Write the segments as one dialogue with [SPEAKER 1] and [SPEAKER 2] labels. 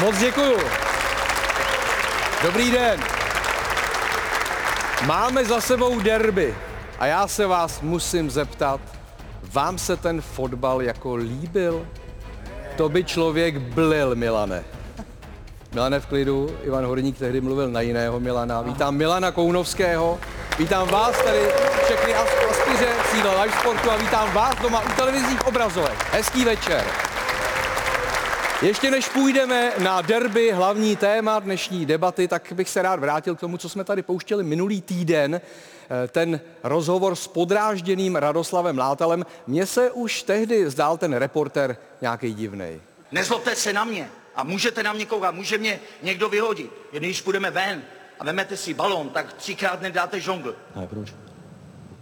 [SPEAKER 1] Moc děkuju. Dobrý den. Máme za sebou derby a já se vás musím zeptat, vám se ten fotbal jako líbil? To by člověk blil, Milane. Milane v klidu, Ivan Horník tehdy mluvil na jiného Milana. Vítám Milana Kounovského, vítám vás tady, všechny as- aspiře sídla live sportu a vítám vás doma u televizních obrazovek. Hezký večer. Ještě než půjdeme na derby, hlavní téma dnešní debaty, tak bych se rád vrátil k tomu, co jsme tady pouštěli minulý týden, eh, ten rozhovor s podrážděným Radoslavem Látalem. Mně se už tehdy zdál ten reporter nějaký divný.
[SPEAKER 2] Nezlobte se na mě a můžete na mě koukat, může mě někdo vyhodit. Jen Když půjdeme ven a vemete si balón, tak třikrát nedáte žongl.
[SPEAKER 3] Ne, proč?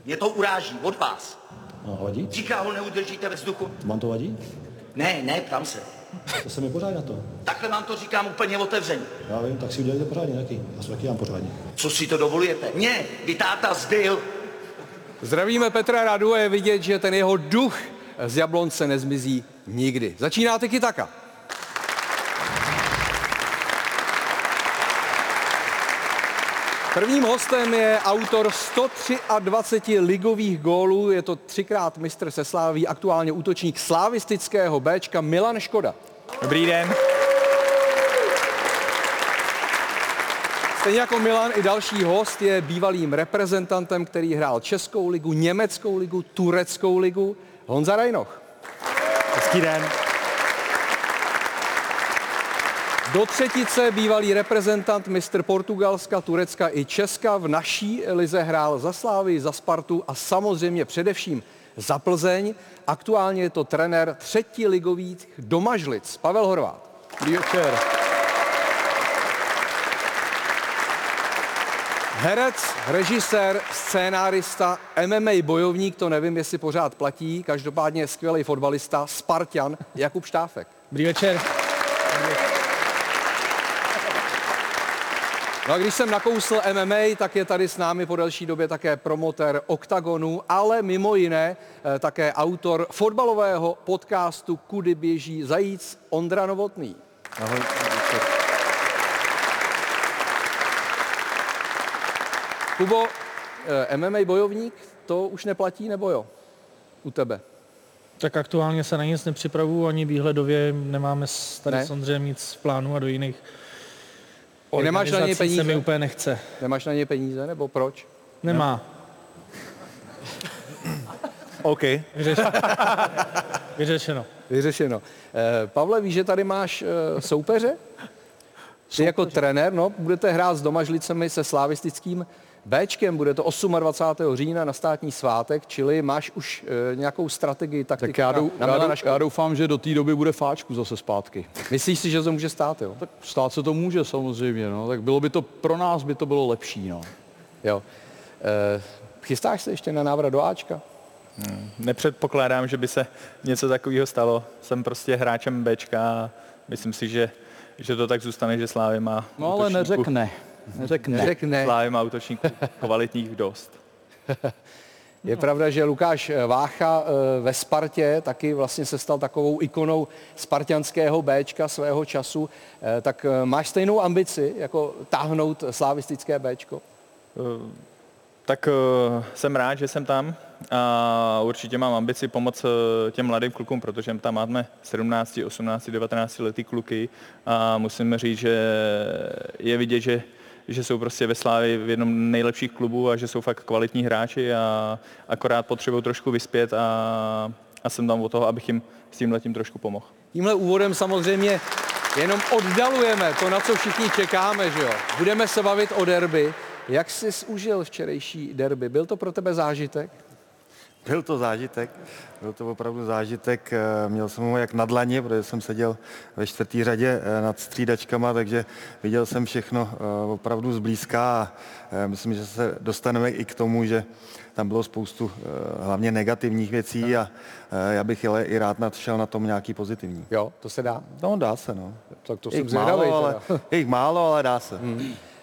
[SPEAKER 2] Mě to uráží od vás.
[SPEAKER 3] No, vadí?
[SPEAKER 2] Třikrát ho neudržíte ve vzduchu.
[SPEAKER 3] Vám to vadí?
[SPEAKER 2] Ne, ne, ptám se.
[SPEAKER 3] To se mi pořádně na to.
[SPEAKER 2] Takhle vám to říkám úplně otevřeně.
[SPEAKER 3] Já vím, tak si udělejte pořádně taky. Já se taky dám pořádně.
[SPEAKER 2] Co si to dovolujete? Mě, kdy táta zbyl,
[SPEAKER 1] Zdravíme Petra Radu a je vidět, že ten jeho duch z Jablonce nezmizí nikdy. Začíná tiki Prvním hostem je autor 123 ligových gólů, je to třikrát mistr se sláví, aktuálně útočník slávistického Bčka Milan Škoda.
[SPEAKER 4] Dobrý den.
[SPEAKER 1] Stejně jako Milan i další host je bývalým reprezentantem, který hrál Českou ligu, Německou ligu, Tureckou ligu, Honza Rajnoch.
[SPEAKER 4] Hezký den.
[SPEAKER 1] Do třetice bývalý reprezentant mistr Portugalska, Turecka i Česka v naší lize hrál za Slávy, za Spartu a samozřejmě především za Plzeň. Aktuálně je to trenér třetí ligových domažlic, Pavel Horvát. Dobrý večer. Herec, režisér, scénárista, MMA bojovník, to nevím, jestli pořád platí, každopádně skvělý fotbalista, Spartan, Jakub Štáfek.
[SPEAKER 4] Dobrý večer.
[SPEAKER 1] No a když jsem nakousl MMA, tak je tady s námi po delší době také promotér OKTAGONu, ale mimo jiné eh, také autor fotbalového podcastu Kudy běží zajíc Ondra Novotný.
[SPEAKER 5] Ahoj.
[SPEAKER 1] Kubo, eh, MMA bojovník, to už neplatí nebo jo? U tebe.
[SPEAKER 6] Tak aktuálně se na nic nepřipravuju, ani výhledově nemáme s- tady
[SPEAKER 1] ne?
[SPEAKER 6] samozřejmě nic v plánu a do jiných
[SPEAKER 1] Nemáš na něj
[SPEAKER 6] organizací se
[SPEAKER 1] peníze?
[SPEAKER 6] mi úplně nechce.
[SPEAKER 1] Nemáš na ně peníze nebo proč?
[SPEAKER 6] Nemá.
[SPEAKER 4] OK.
[SPEAKER 6] Vyřešeno. Vyřešeno.
[SPEAKER 1] Vyřešeno. Eh, Pavle, víš, že tady máš eh, soupeře? Ty jako trenér, no, budete hrát s domažlicemi se slavistickým Bčkem, bude to 28. října na státní svátek, čili máš už e, nějakou strategii, taktiku
[SPEAKER 5] Tak já, dou,
[SPEAKER 1] na, na
[SPEAKER 5] já, dou, já doufám, že do té doby bude fáčku zase zpátky.
[SPEAKER 1] Myslíš si, že to může stát, jo?
[SPEAKER 5] Tak stát se to může samozřejmě, no. Tak bylo by to, pro nás by to bylo lepší, no.
[SPEAKER 1] jo. E, chystáš se ještě na návrat do Ačka?
[SPEAKER 4] Nepředpokládám, že by se něco takového stalo. Jsem prostě hráčem Bčka a myslím si, že, že to tak zůstane, že Slávy má
[SPEAKER 5] No ale neřekne. Neřekne.
[SPEAKER 1] Řekne.
[SPEAKER 4] Slávy má útočníků kvalitních dost.
[SPEAKER 1] Je pravda, že Lukáš eh, Vácha eh, ve Spartě taky vlastně se stal takovou ikonou spartianského Bčka svého času. Eh, Tak máš stejnou ambici, jako táhnout slavistické Bčko?
[SPEAKER 4] Tak jsem rád, že jsem tam a určitě mám ambici pomoct těm mladým klukům, protože tam máme 17, 18, 19 letý kluky a musím říct, že je vidět, že, že jsou prostě ve Slávě v jednom nejlepších klubů a že jsou fakt kvalitní hráči a akorát potřebují trošku vyspět a, a jsem tam o toho, abych jim s tím letím trošku pomohl.
[SPEAKER 1] Tímhle úvodem samozřejmě jenom oddalujeme to, na co všichni čekáme, že jo. Budeme se bavit o derby. Jak jsi užil včerejší derby? Byl to pro tebe zážitek?
[SPEAKER 7] Byl to zážitek, byl to opravdu zážitek. eh, Měl jsem ho jak na dlaně, protože jsem seděl ve čtvrtý řadě eh, nad střídačkama, takže viděl jsem všechno eh, opravdu zblízka a myslím, že se dostaneme i k tomu, že tam bylo spoustu hlavně negativních věcí a já bych ale i rád nadšel na tom nějaký pozitivní.
[SPEAKER 1] Jo, to se dá.
[SPEAKER 7] No, dá se, no.
[SPEAKER 1] Tak to jsem
[SPEAKER 7] jich málo,
[SPEAKER 1] zvědavý.
[SPEAKER 7] ale, jich málo, ale dá se.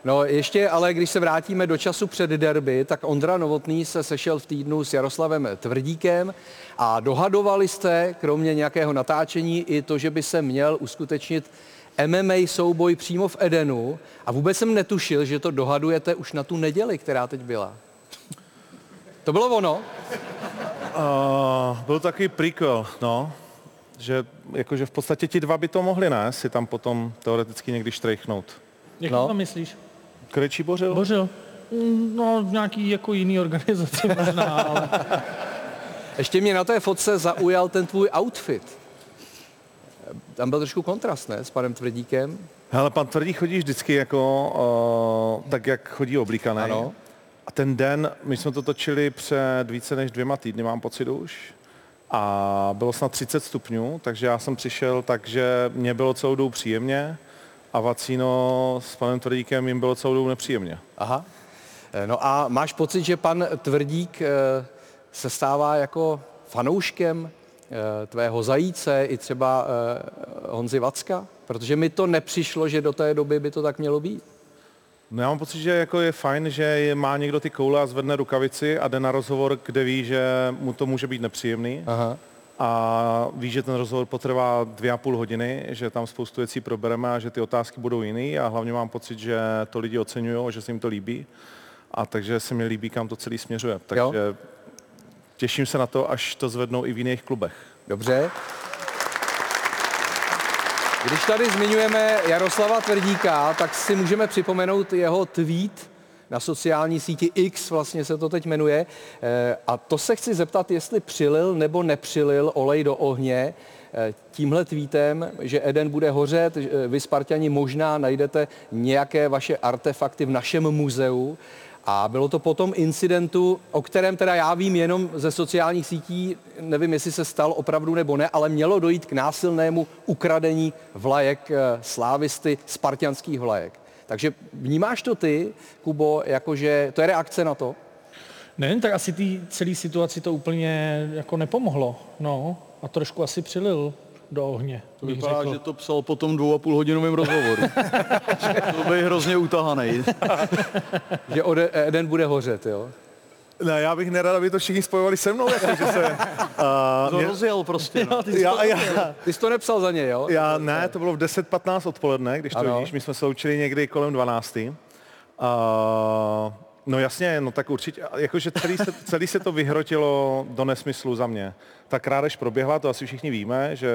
[SPEAKER 1] No ještě, ale když se vrátíme do času před derby, tak Ondra Novotný se sešel v týdnu s Jaroslavem Tvrdíkem a dohadovali jste, kromě nějakého natáčení, i to, že by se měl uskutečnit MMA souboj přímo v Edenu a vůbec jsem netušil, že to dohadujete už na tu neděli, která teď byla. To bylo ono?
[SPEAKER 8] Uh, byl takový prequel, no, že jakože v podstatě ti dva by to mohli, ne, si tam potom teoreticky někdy štrejchnout.
[SPEAKER 6] Jak
[SPEAKER 1] No.
[SPEAKER 6] to myslíš?
[SPEAKER 8] Krejčí bořil?
[SPEAKER 6] Bořil? No, v nějaký jako jiný organizaci možná, ale
[SPEAKER 1] Ještě mě na té fotce zaujal ten tvůj outfit. Tam byl trošku kontrast, ne, s panem Tvrdíkem?
[SPEAKER 8] Hele, pan Tvrdý chodí vždycky jako, uh, tak jak chodí oblíkaný.
[SPEAKER 1] Ano.
[SPEAKER 8] A ten den, my jsme to točili před více než dvěma týdny, mám pocit už. A bylo snad 30 stupňů, takže já jsem přišel, takže mě bylo celou dobu příjemně a Vacíno s panem Tvrdíkem jim bylo celou dobu nepříjemně.
[SPEAKER 1] Aha. Eh, No a máš pocit, že pan Tvrdík eh, se stává jako fanouškem eh, tvého zajíce i třeba Honzy Vacka? Protože mi to nepřišlo, že do té doby by to tak mělo být.
[SPEAKER 8] No já mám pocit, že jako je fajn, že je, má někdo ty koule a zvedne rukavici a jde na rozhovor, kde ví, že mu to může být nepříjemný.
[SPEAKER 1] Aha.
[SPEAKER 8] A ví, že ten rozhovor potrvá dvě a půl hodiny, že tam spoustu věcí probereme a že ty otázky budou jiný a hlavně mám pocit, že to lidi oceňují a že se jim to líbí. A takže se mi líbí, kam to celý směřuje. Takže těším se na to, až to zvednou i v jiných klubech.
[SPEAKER 1] Dobře. Když tady zmiňujeme Jaroslava Tvrdíka, tak si můžeme připomenout jeho tweet na sociální síti X, vlastně se to teď jmenuje. Eh, A to se chci zeptat, jestli přilil nebo nepřilil olej do ohně eh, tímhle tweetem, že Eden bude hořet, že vy Spartani možná najdete nějaké vaše artefakty v našem muzeu. A bylo to po tom incidentu, o kterém teda já vím jenom ze sociálních sítí, nevím, jestli se stal opravdu nebo ne, ale mělo dojít k násilnému ukradení vlajek eh, slávisty, spartianských vlajek. Takže vnímáš to ty, Kubo, jakože to je reakce na to?
[SPEAKER 6] nevím, tak asi té celé situaci to úplně jako nepomohlo. No, a trošku asi přilil do ohně,
[SPEAKER 5] To
[SPEAKER 6] bych
[SPEAKER 5] vypadá,
[SPEAKER 6] řekl.
[SPEAKER 5] že to psal po tom dvou a půl hodinovém rozhovoru. to byl hrozně utahaný.
[SPEAKER 1] Že Ode- Eden bude hořet, jo?
[SPEAKER 8] Ne, já bych nerad, aby to všichni spojovali se mnou, jako, že se...
[SPEAKER 5] To rozjel prostě. No.
[SPEAKER 8] já, já,
[SPEAKER 1] Ty jsi to nepsal za ně, jo?
[SPEAKER 8] Já ne, to bylo v 10.15 odpoledne, když to
[SPEAKER 1] Ano.
[SPEAKER 8] vidíš, my jsme se učili někdy kolem 12. Uh, no jasně, no tak určitě, jakože celý se, celý se to vyhrotilo do nesmyslu za mě. Ta krádež proběhla, to asi všichni víme, že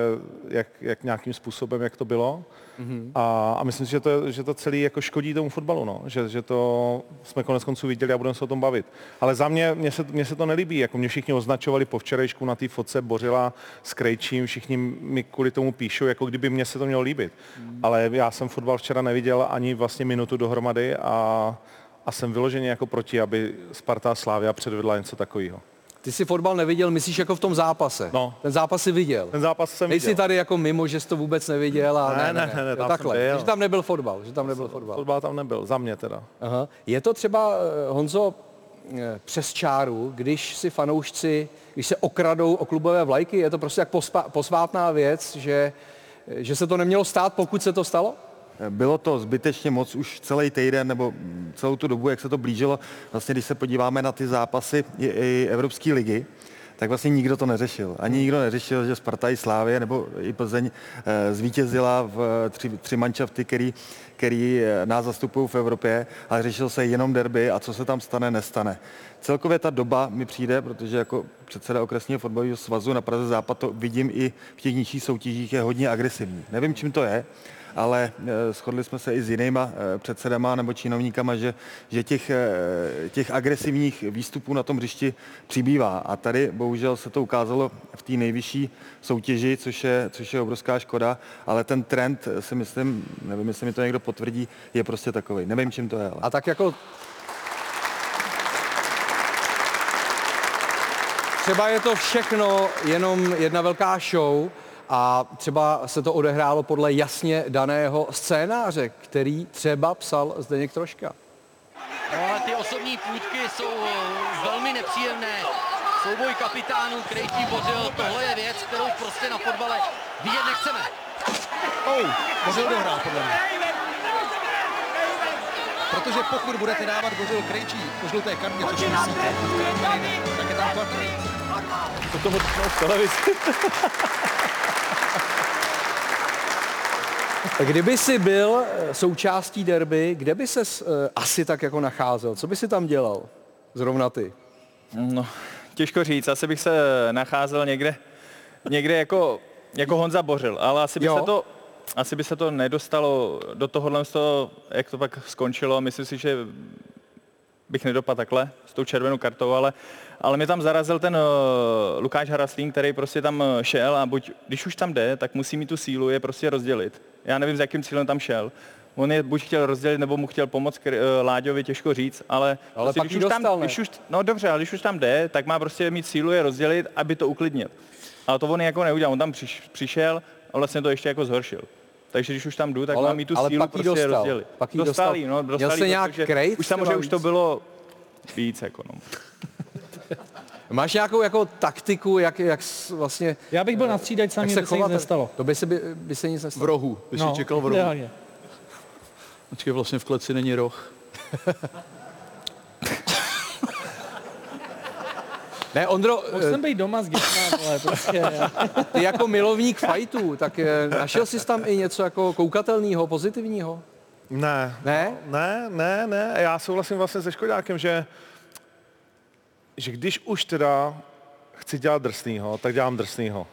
[SPEAKER 8] jak, jak nějakým způsobem, jak to bylo. Mm-hmm. A, a myslím si, že to, že to celý jako škodí tomu fotbalu, no. že, že to jsme konec konců viděli a budeme se o tom bavit. Ale za mě, mně se, mně se to nelíbí, jako mě všichni označovali po včerejšku na té fotce Bořila s Krejčím, všichni mi kvůli tomu píšou, jako kdyby mně se to mělo líbit. Mm. Ale já jsem fotbal včera neviděl ani vlastně minutu dohromady a, a jsem vyloženě jako proti, aby Sparta a Slávia předvedla něco takového.
[SPEAKER 1] Ty jsi fotbal neviděl, myslíš jako v tom zápase?
[SPEAKER 8] No.
[SPEAKER 1] Ten zápas si viděl.
[SPEAKER 8] Ten zápas jsem
[SPEAKER 1] Nejsi
[SPEAKER 8] viděl.
[SPEAKER 1] tady jako mimo, že jsi to vůbec neviděl a
[SPEAKER 8] Ne, ne, ne, ne,
[SPEAKER 1] Jo,
[SPEAKER 8] tam
[SPEAKER 1] takhle.
[SPEAKER 8] jsem byl.
[SPEAKER 1] Že tam nebyl fotbal, že tam nebyl fotbal.
[SPEAKER 8] Fotbal tam nebyl, za mě teda.
[SPEAKER 1] Aha. Je to třeba, eh, Honzo, eh, přes čáru, když si fanoušci, když se okradou o klubové vlajky, je to prostě jak pospa- posvátná věc, že, eh, že se to nemělo stát, pokud se to stalo?
[SPEAKER 7] Bylo to zbytečně moc už celý týden nebo celou tu dobu, jak se to blížilo. Vlastně, když se podíváme na ty zápasy i, i Evropské ligy, tak vlastně nikdo to neřešil. Ani nikdo neřešil, že Sparta i Slávě nebo i Plzeň eh, zvítězila v eh, tři, tři manšafty, který, který eh, nás zastupují v Evropě, ale řešil se jenom derby a co se tam stane, nestane. Celkově ta doba mi přijde, protože jako předseda okresního fotbalového svazu na Praze Západ to vidím i v těch nižších soutěžích, je hodně agresivní. Nevím, čím to je, ale eh, shodli jsme se i s jinýma eh, předsedama nebo činovníkama, že, že těch, eh, těch agresivních výstupů na tom hřišti přibývá. A tady bohužel se to ukázalo v té nejvyšší soutěži, což je, což je obrovská škoda, ale ten trend si myslím, nevím, jestli mi to někdo potvrdí, je prostě takový. Nevím, čím to je. Ale.
[SPEAKER 1] A tak jako třeba je to všechno jenom jedna velká show a třeba se to odehrálo podle jasně daného scénáře, který třeba psal Zdeněk Troška.
[SPEAKER 9] No ale ty osobní půdky jsou eh, velmi nepříjemné. Souboj kapitánů, Krejčí Bořil, tohle je věc, kterou prostě na fotbale vidět nechceme.
[SPEAKER 10] Oh, Bořil dohrál podle mě. Protože pokud budete dávat Bořil Krejčí po žluté kartě, což musíte, tak je tam kvart.
[SPEAKER 4] To toho v televizi.
[SPEAKER 1] Kdyby si byl eh, součástí derby, kde by se asi tak jako nacházel? Co by si tam dělal? Zrovna ty.
[SPEAKER 4] No, těžko říct, asi bych se nacházel někde, někde jako, jako Honza Bořil, ale asi by,
[SPEAKER 1] Jo.
[SPEAKER 4] se to, asi by se to nedostalo do tohohle, z toho, jak to pak skončilo. Myslím si, že bych nedopadl takhle s tou červenou kartou, ale, ale mě tam zarazil ten uh, Lukáš Haraslín, který prostě tam eh, šel a buď, když už tam jde, tak musí mít tu sílu je prostě rozdělit. Já nevím, s jakým cílem tam šel. On je buď chtěl rozdělit, nebo mu chtěl pomoct uh, Láďovi, těžko říct, ale,
[SPEAKER 1] Ale
[SPEAKER 4] prostě,
[SPEAKER 1] pak
[SPEAKER 4] když už tam,
[SPEAKER 1] dostal, ne?
[SPEAKER 4] když už, no dobře, ale když už tam jde, tak má prostě mít sílu je rozdělit, aby to uklidnil. Ale to on jako neudělal, on tam přiš, přišel a vlastně to ještě jako zhoršil. Takže když už tam jdu, tak
[SPEAKER 1] Ale-
[SPEAKER 4] mám mít tu
[SPEAKER 1] ale
[SPEAKER 4] sílu
[SPEAKER 1] pak
[SPEAKER 4] prostě
[SPEAKER 1] dostal.
[SPEAKER 4] rozdělit.
[SPEAKER 1] Pak
[SPEAKER 4] dostal,
[SPEAKER 1] dostal.
[SPEAKER 4] no,
[SPEAKER 1] Měl
[SPEAKER 4] dostal
[SPEAKER 1] jsi
[SPEAKER 4] jí,
[SPEAKER 1] nějak krejt
[SPEAKER 4] Už samozřejmě už to bylo víc jako no.
[SPEAKER 1] Máš nějakou jako taktiku, jak, jak vlastně...
[SPEAKER 6] Já bych byl na střídačce,
[SPEAKER 1] jak
[SPEAKER 6] mě by se nic nestalo.
[SPEAKER 1] To by se, by, by se nic
[SPEAKER 5] V
[SPEAKER 1] nestalo.
[SPEAKER 5] rohu, by si čekal v rohu.
[SPEAKER 6] ideálně.
[SPEAKER 5] Počkej, vlastně v kleci není roh.
[SPEAKER 1] Ne, Ondro,
[SPEAKER 6] Mohl jsem být doma s dětma, ale prostě...
[SPEAKER 1] ty jako milovník fightů, tak eh, našel jsi tam i něco jako koukatelného, pozitivního?
[SPEAKER 8] Ne.
[SPEAKER 1] Ne?
[SPEAKER 8] Ne, ne, ne. Já souhlasím vlastně se Škodákem, že, že když už teda chci dělat drsnýho, tak dělám drsnýho.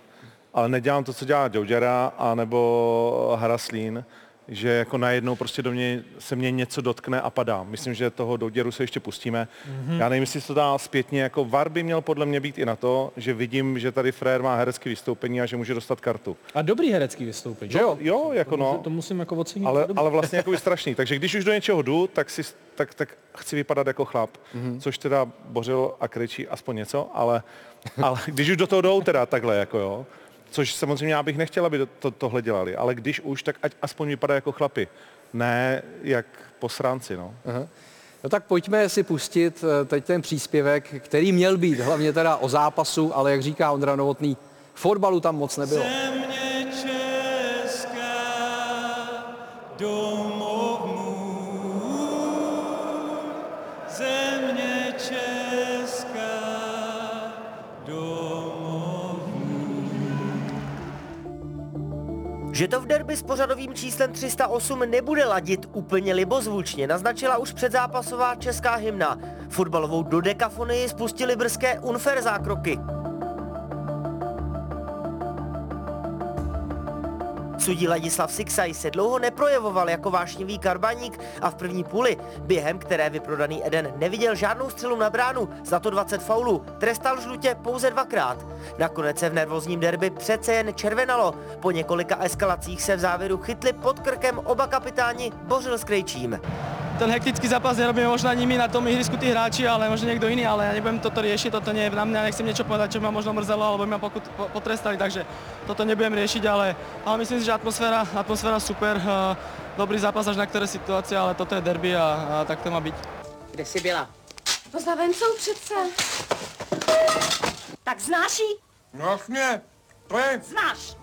[SPEAKER 8] Ale nedělám to, co dělá Joujera anebo Haraslín, že jako najednou prostě do mě, se mě něco dotkne a padá. Myslím, že toho Douděru se ještě pustíme. Mm-hmm. Já nevím, jestli se to dá zpětně. Jako VAR by měl podle mě být i na to, že vidím, že tady Frér má herecké vystoupení a že může dostat kartu.
[SPEAKER 6] A dobrý herecký vystoupení.
[SPEAKER 1] Že jo?
[SPEAKER 8] Jo, jako no.
[SPEAKER 6] To musím jako ocenit.
[SPEAKER 8] Ale, ale vlastně jako strašný. Takže když už do něčeho jdu, tak, si, tak, tak chci vypadat jako chlap.
[SPEAKER 1] Mhm.
[SPEAKER 8] Mm-hmm. Což teda Bořil a Kryčí aspoň něco, ale, ale když už do toho jdou teda takhle, jako jo, což samozřejmě já bych nechtěl, aby to, tohle dělali, ale když už, tak ať aspoň vypadá jako chlapi. Ne jak posránci, no.
[SPEAKER 1] No tak pojďme si pustit eh, teď ten příspěvek, který měl být hlavně teda o zápasu, ale jak říká Ondra Novotný, fotbalu tam moc nebylo.
[SPEAKER 11] Země česká, domov
[SPEAKER 12] Že to v derby s pořadovým číslem 308 nebude ladit úplně libozvučně, naznačila už předzápasová česká hymna. Fotbalovou dodekafonii spustili brzké unfair zákroky. Sudí Ladislav Siksaj se dlouho neprojevoval jako vášnivý karbaník a v první půli, během které vyprodaný Eden neviděl žádnou střelu na bránu, za to 20 faulů, trestal žlutě pouze dvakrát. Nakonec se v nervózním derby přece jen červenalo. Po několika eskalacích se v závěru chytli pod krkem oba kapitáni Bořil s Krejčím.
[SPEAKER 11] Ten hektický zápas nerobíme možno ani my na tom ihrisku tí hráči, ale možno niekto iný, ale ja nebudem toto riešiť, toto nie je na mňa, nechcem niečo povedať, čo ma možno mrzelo, alebo by ma pokud, po- potrestali, takže toto nebudem riešiť, ale, ale myslím si, že atmosféra, atmosféra super, eh, dobrý zápas až na ktoré situácie, ale toto je derby a, a tak to má byť.
[SPEAKER 12] Kde jsi byla?
[SPEAKER 13] Poznavencou přece. Tak znáš jí?
[SPEAKER 14] No jasně, to je.
[SPEAKER 13] Znáš.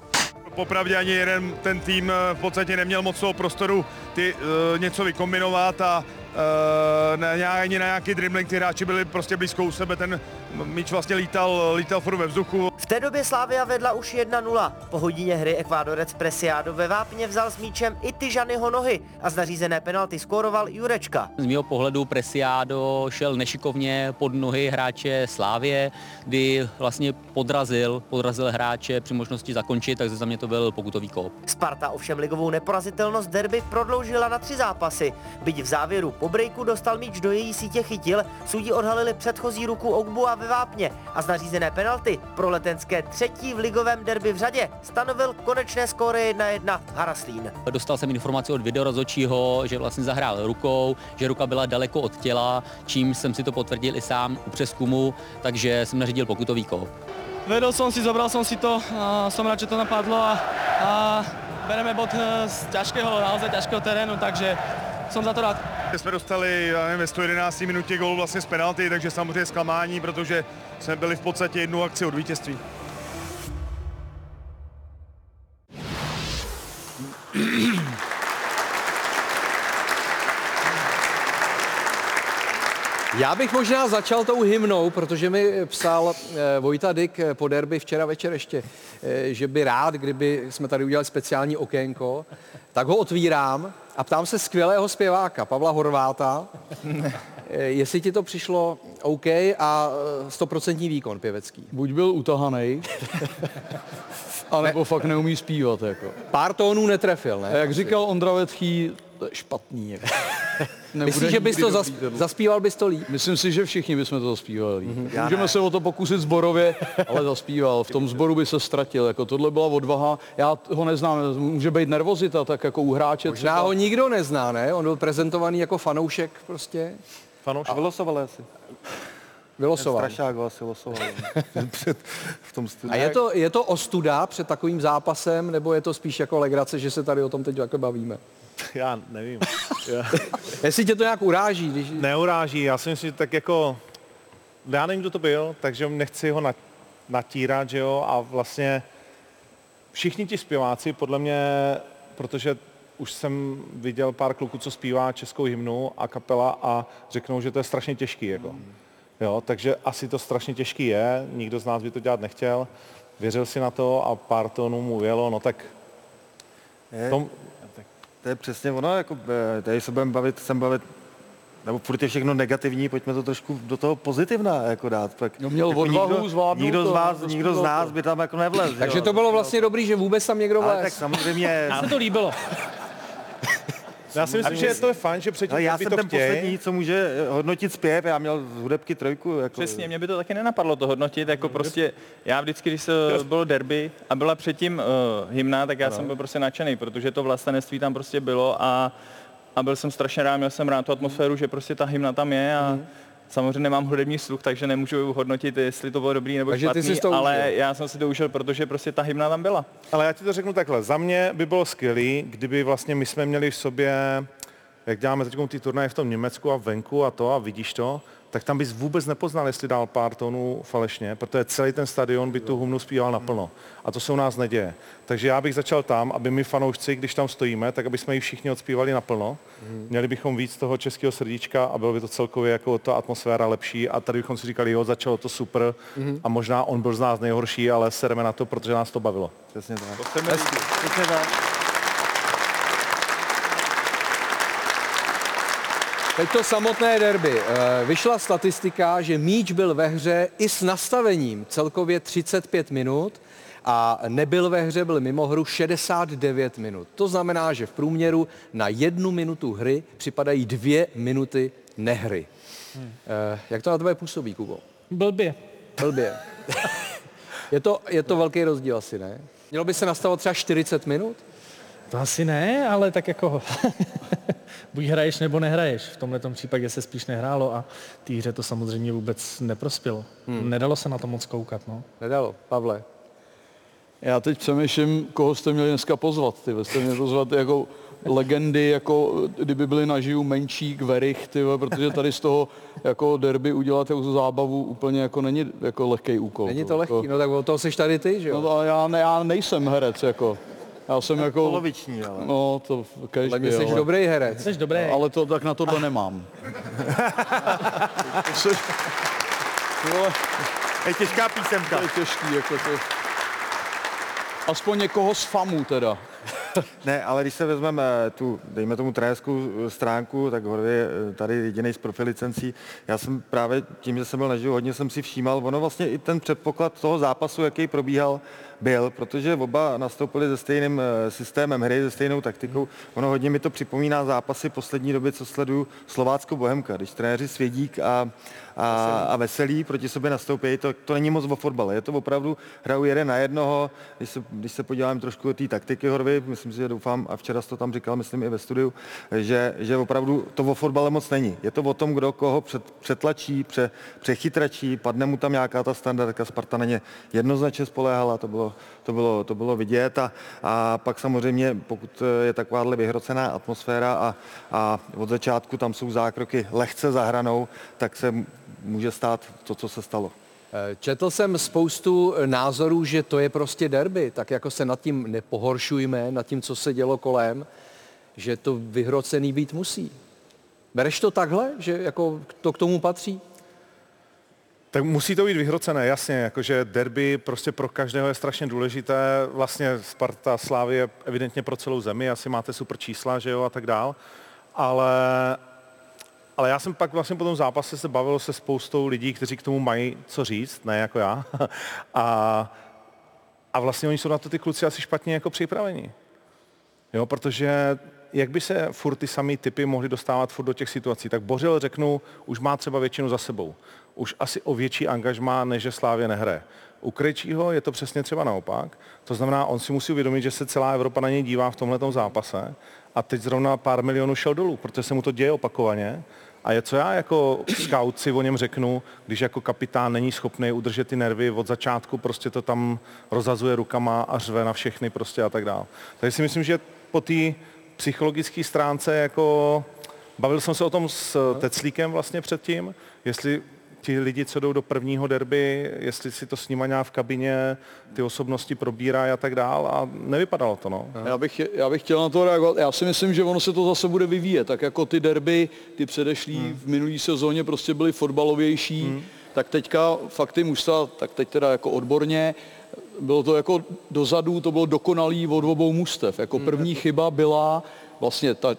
[SPEAKER 14] Popravdě ani jeden ten tým eh, v podstatě neměl moc toho prostoru ty uh, něco vykombinovat a uh, ne, nějak- ani na nějaký dribbling ty hráči byli prostě blízko u sebe, ten míč vlastně lítal, lítal furt ve vzduchu.
[SPEAKER 12] V té době Slávia vedla už 1-0. Po hodině hry Ekvádorec Presiado ve vápně vzal s míčem i Tyžanyho nohy a z nařízené penalty skóroval Jurečka.
[SPEAKER 15] Z mého pohledu Presiado šel nešikovně pod nohy hráče Slávě, kdy vlastně podrazil, podrazil hráče při možnosti zakončit, takže za mě to byl pokutový kop.
[SPEAKER 12] Sparta ovšem ligovou neporazitelnost derby prodloužila na tři zápasy, byť v závěru po breaku dostal míč do její sítě chytil, sudí odhalili předchozí ruku Ogbua ve vápně a z nařízené penalty pro letenské třetí v ligovém derby v řadě stanovil konečné skóre 1-1 Haraslín.
[SPEAKER 15] Dostal jsem informaci od videorozhodčího, že vlastně zahrál rukou, že ruka byla daleko od těla, čím jsem si to potvrdil i sám u přeskumu, takže jsem nařídil pokutový kop.
[SPEAKER 11] Vedel som si, zobral som si to, a som rád, že to napadlo a, a bereme bod z ťažkého, naozaj ťažkého terénu, takže som za to rád.
[SPEAKER 14] Jsme dostali já nevím, ve 111 minutě gol vlastně z penalty, takže samozřejmě zklamání, protože jsme byli v podstatě jednu akci od vítězství.
[SPEAKER 1] Já bych možná začal tou hymnou, protože mi psal eh, Vojta Dyk eh, po derby včera večer ještě, eh, že by rád, kdyby jsme tady udělali speciální okénko, tak ho otvírám a ptám se skvělého zpěváka Pavla Horváta, jestli ti to přišlo OK a stoprocentní výkon pěvecký.
[SPEAKER 5] Buď byl utahaný, anebo fakt neumí zpívat. Jako.
[SPEAKER 1] Pár tónů netrefil, ne?
[SPEAKER 5] A jak říkal Ondra Vetchý, to je špatný. Jako.
[SPEAKER 1] Myslíš, že bys to zas, zaspíval bys to líp?
[SPEAKER 5] Myslím si, že všichni bychom to zaspívali.
[SPEAKER 1] Mhm.
[SPEAKER 5] Mm-hmm. Můžeme
[SPEAKER 1] ne.
[SPEAKER 5] se o to pokusit zborově, ale zaspíval. V tom zboru by se ztratil. Jako tohle byla odvaha. Já ho neznám. Může být nervozita, tak jako u hráče.
[SPEAKER 1] Možná ho nikdo nezná, ne? On byl prezentovaný jako fanoušek prostě.
[SPEAKER 8] Fanoušek?
[SPEAKER 7] A vylosovali asi.
[SPEAKER 1] Vylosoval.
[SPEAKER 7] Strašák ho asi losoval. Před- v tom studiu.
[SPEAKER 1] A je to, je to ostuda před takovým zápasem, nebo je to spíš jako legrace, že se tady o tom teď jako bavíme?
[SPEAKER 8] Já nevím. Já...
[SPEAKER 1] Jestli tě to nějak uráží, když...
[SPEAKER 8] Neuráží, já si myslím, že tak jako, já nevím, kdo to byl, takže nechci ho nat- natírat, že jo, a vlastně všichni ti zpěváci, podle mě, protože už jsem viděl pár kluků, co zpívá českou hymnu a kapela a řeknou, že to je strašně těžký, jako. Jo, takže asi to strašně těžký je, nikdo z nás by to dělat nechtěl, věřil si na to a pár tónů mu ujelo, no tak
[SPEAKER 7] Je,
[SPEAKER 8] tom,
[SPEAKER 7] to je přesně ono, jako, eh, tady se budeme bavit, sem bavit, nebo furt je všechno negativní, pojďme to trošku do toho pozitivna jako dát. Tak,
[SPEAKER 5] No měl
[SPEAKER 7] jako
[SPEAKER 5] odvahu
[SPEAKER 7] nikdo,
[SPEAKER 5] zvládnout
[SPEAKER 7] nikdo, z
[SPEAKER 5] to,
[SPEAKER 7] vás,
[SPEAKER 5] to
[SPEAKER 7] nikdo z nás by tam jako nevlez.
[SPEAKER 1] Takže
[SPEAKER 7] jo.
[SPEAKER 1] to bylo vlastně dobrý, že vůbec tam někdo
[SPEAKER 7] Ale
[SPEAKER 1] vlez.
[SPEAKER 7] tak samozřejmě...
[SPEAKER 6] Mně se to líbilo.
[SPEAKER 8] já si myslím, že to je fajn, že předtím
[SPEAKER 7] Ale já jsem
[SPEAKER 8] to
[SPEAKER 7] ten
[SPEAKER 8] chtěj.
[SPEAKER 7] poslední, co může eh, hodnotit zpěv, já měl z hudebky trojku. Jako,
[SPEAKER 4] Přesně, mě by to taky nenapadlo to hodnotit, jako prostě já vždycky, když se bylo derby a byla předtím uh, hymna, tak já jsem byl prostě nadšený, protože to vlastenectví tam prostě bylo a, a byl jsem strašně rád, měl jsem rád tu atmosféru, že prostě ta hymna tam je a samozřejmě nemám hudební sluch, takže nemůžu hodnotit, jestli to bylo dobrý nebo
[SPEAKER 1] Takže ty
[SPEAKER 4] špatný,
[SPEAKER 1] jsi to
[SPEAKER 4] ale
[SPEAKER 1] užil.
[SPEAKER 4] já jsem si to užil, protože prostě ta hymna tam byla.
[SPEAKER 8] Ale já ti to řeknu takhle. Za mě by bylo skvělé, kdyby vlastně my jsme měli v sobě, jak děláme teď ty turnaje v tom Německu a venku a to a vidíš to, tak tam bys vůbec nepoznal, jestli dal pár tónů falešně, protože celý ten stadion by tu hymnu zpíval naplno. A to se u nás neděje. Takže já bych začal tam, aby my fanoušci, když tam stojíme, tak aby jsme ji všichni odspívali naplno. Měli bychom víc toho českého srdíčka a bylo by to celkově jako ta atmosféra lepší. A tady bychom si říkali, jo, začalo to super a možná on byl z nás nejhorší, ale sereme na to, protože nás to bavilo.
[SPEAKER 7] Přesně tak.
[SPEAKER 4] To.
[SPEAKER 7] Přesně tak.
[SPEAKER 1] Teď to samotné derby. Eh, Vyšla statistika, že míč byl ve hře i s nastavením celkově 35 minut a nebyl ve hře, byl mimo hru 69 minut. To znamená, že v průměru na jednu minutu hry připadají dvě minuty nehry. Eh, Jak to na tebe působí, Kubo?
[SPEAKER 6] Blbě.
[SPEAKER 1] Blbě. je, to, je to velký rozdíl asi, ne? Mělo by se nastavovat třeba 40 minut?
[SPEAKER 6] To asi ne, ale tak jako buď hraješ nebo nehraješ. V tomhle případě se spíš nehrálo a té hře to samozřejmě vůbec neprospělo. Hmm. Nedalo se na to moc koukat, no.
[SPEAKER 1] Nedalo. Pavle.
[SPEAKER 5] Já teď přemýšlím, koho jste měli dneska pozvat. Ty jste měli pozvat jako legendy, jako kdyby byly naživu menší Verich, ty, protože tady z toho jako derby udělat jako zábavu úplně jako není jako lehký úkol.
[SPEAKER 1] Není to lehký, no tak o toho seš tady ty, že jo?
[SPEAKER 5] No, ale já, ne, já nejsem herec, jako. Já jsem jako...
[SPEAKER 7] Poloviční, ale.
[SPEAKER 5] No, to kež
[SPEAKER 1] Ale
[SPEAKER 5] by,
[SPEAKER 1] my jsi
[SPEAKER 5] ale,
[SPEAKER 1] dobrý herec.
[SPEAKER 6] Jsi dobrý.
[SPEAKER 5] ale to tak na tohle nemám. to, se, vole,
[SPEAKER 7] Je těžká písemka.
[SPEAKER 5] to je těžký, jako to. Aspoň někoho z FAMu teda.
[SPEAKER 7] Ne, ale když se vezmeme tu, dejme tomu trenérskou stránku, tak Horvě je eh, tady jediný z profilicencí. Já jsem právě tím, že jsem byl naživu, hodně jsem si všímal, ono vlastně i ten předpoklad toho zápasu, jaký probíhal, byl, protože oba nastoupili se stejným eh, systémem hry, se stejnou taktikou. Ono hodně mi to připomíná zápasy poslední doby, co sleduju Slovácko-Bohemka, když trenéři Svědík a, a, a Veselý proti sobě nastoupí, to, to není moc o fotbale, je to opravdu hrajou jeden na jednoho, když se, když se podívám trošku do té taktiky Horvy, myslím si, že doufám, a včera to tam říkal, myslím i ve studiu, že, že opravdu to o fotbale moc není. Je to o tom, kdo koho před, přetlačí, pře, přechytračí, padne mu tam nějaká ta standardka, Sparta na ně jednoznačně spoléhala, to bylo, to bylo, to bylo vidět a, a pak samozřejmě, pokud je takováhle vyhrocená atmosféra a, a od začátku tam jsou zákroky lehce za hranou, tak se může stát to, co se stalo.
[SPEAKER 1] Četl jsem spoustu názorů, že to je prostě derby, tak jako se nad tím nepohoršujme, nad tím, co se dělo kolem, že to vyhrocený být musí. Bereš to takhle, že jako to k tomu patří?
[SPEAKER 8] Tak musí to být vyhrocené, jasně, jakože derby prostě pro každého je strašně důležité. Vlastně Sparta Slávy je evidentně pro celou zemi, asi máte super čísla, že jo, a tak dál. Ale, ale já jsem pak vlastně po tom zápase se bavil se spoustou lidí, kteří k tomu mají co říct, ne jako já. A, a vlastně oni jsou na to ty kluci asi špatně jako připraveni. Jo, protože jak by se furt ty samý typy mohly dostávat furt do těch situací, tak Bořil, řeknu, už má třeba většinu za sebou. Už asi o větší angažmá, než že Slávě nehraje. U Krejčího je to přesně třeba naopak. To znamená, on si musí uvědomit, že se celá Evropa na něj dívá v tomhle zápase a teď zrovna pár milionů šel dolů, protože se mu to děje opakovaně. A je co já jako scout si o něm řeknu, když jako kapitán není schopný udržet ty nervy od začátku, prostě to tam rozazuje rukama a řve na všechny prostě a tak dále. Takže si myslím, že po té psychologické stránce jako bavil jsem se o tom s Teclíkem vlastně předtím, jestli ti lidi, co jdou do prvního derby, jestli si to s nima nějak v kabině, ty osobnosti probírají a tak dál a nevypadalo to, no.
[SPEAKER 5] Já bych, já bych chtěl na to reagovat. Já si myslím, že ono se to zase bude vyvíjet. Tak jako ty derby, ty předešlý hmm. v minulý sezóně prostě byly fotbalovější, hmm. tak teďka fakt ty mužstva, tak teď teda jako odborně, bylo to jako dozadu, to bylo dokonalý od obou mustev. Jako první chyba byla vlastně ta,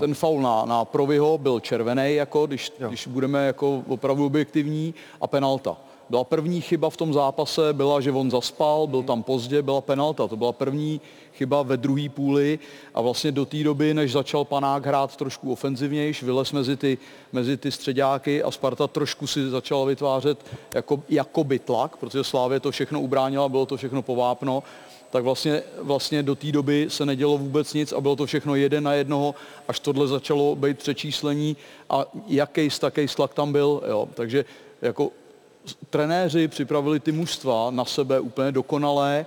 [SPEAKER 5] ten faul na, na Provyho byl červený, jako když, když budeme jako opravdu objektivní, a penalta. Byla první chyba v tom zápase, byla, že on zaspal, byl tam pozdě, byla penalta. To byla první chyba ve druhé půli a vlastně do té doby, než začal Panák hrát trošku ofenzivnější, vylez mezi ty, mezi ty středáky a Sparta trošku si začala vytvářet jako, jakoby tlak, protože Slávě to všechno ubránila, bylo to všechno povápno, tak vlastně, vlastně do té doby se nedělo vůbec nic a bylo to všechno jeden na jednoho, až tohle začalo být přečíslení a jaký taký tlak tam byl. Jo. Takže jako trenéři připravili ty mužstva na sebe úplně dokonalé.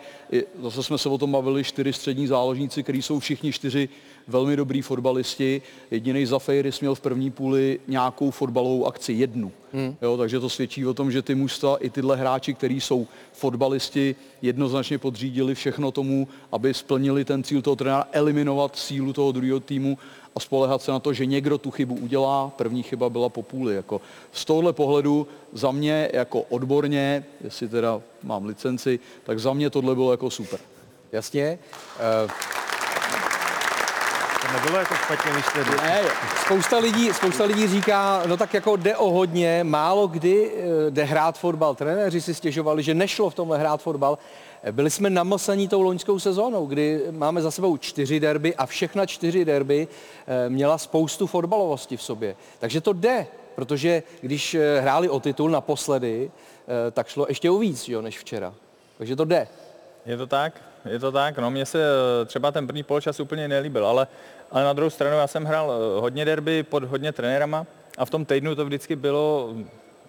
[SPEAKER 5] Zase jsme se o tom bavili, čtyři střední záložníci, kteří jsou všichni čtyři velmi dobrý fotbalisti. Jediný Zafeiris měl v první půli nějakou fotbalovou akci, jednu. Hmm. Jo, takže to svědčí o tom, že ty mužstva i tyhle hráči, kteří jsou fotbalisti, jednoznačně podřídili všechno tomu, aby splnili ten cíl toho trenéra, eliminovat sílu toho druhého týmu a spolehat se na to, že někdo tu chybu udělá. První chyba byla po půli. Jako z tohle pohledu za mě jako odborně, jestli teda mám licenci, tak za mě tohle bylo jako super.
[SPEAKER 1] Jasně. Uh...
[SPEAKER 7] To nebylo jako špatně myšlený.
[SPEAKER 1] Ne, spousta lidí, spousta lidí říká, no tak jako jde o hodně, málo kdy eh, jde hrát fotbal. Trenéři si stěžovali, že nešlo v tomhle hrát fotbal. Byli jsme namlsaní tou loňskou sezónou, kdy máme za sebou čtyři derby a všechna čtyři derby eh, měla spoustu fotbalovosti v sobě. Takže to jde, protože když eh, hráli o titul naposledy, tak šlo ještě o víc, jo, než včera. Takže to jde.
[SPEAKER 4] Je to tak, je to tak. No, mně se třeba ten první poločas úplně nelíbil, ale, ale na druhou stranu já jsem hrál hodně derby pod hodně trenérama a v tom týdnu to vždycky bylo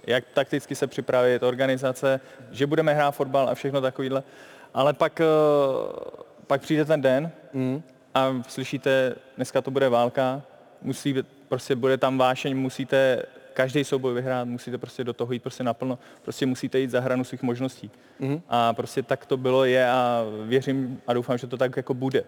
[SPEAKER 4] jak takticky se připravit, organizace, že budeme hrát fotbal a všechno takovýhle. Ale pak, eh, pak přijde ten den mm. a slyšíte, dneska to bude válka, musí, prostě bude tam vášeň, musíte každý souboj vyhrát, musíte prostě do toho jít prostě naplno, prostě musíte jít za hranu svých možností. Mm. A prostě tak to bylo, je a věřím a doufám, že to tak jako bude.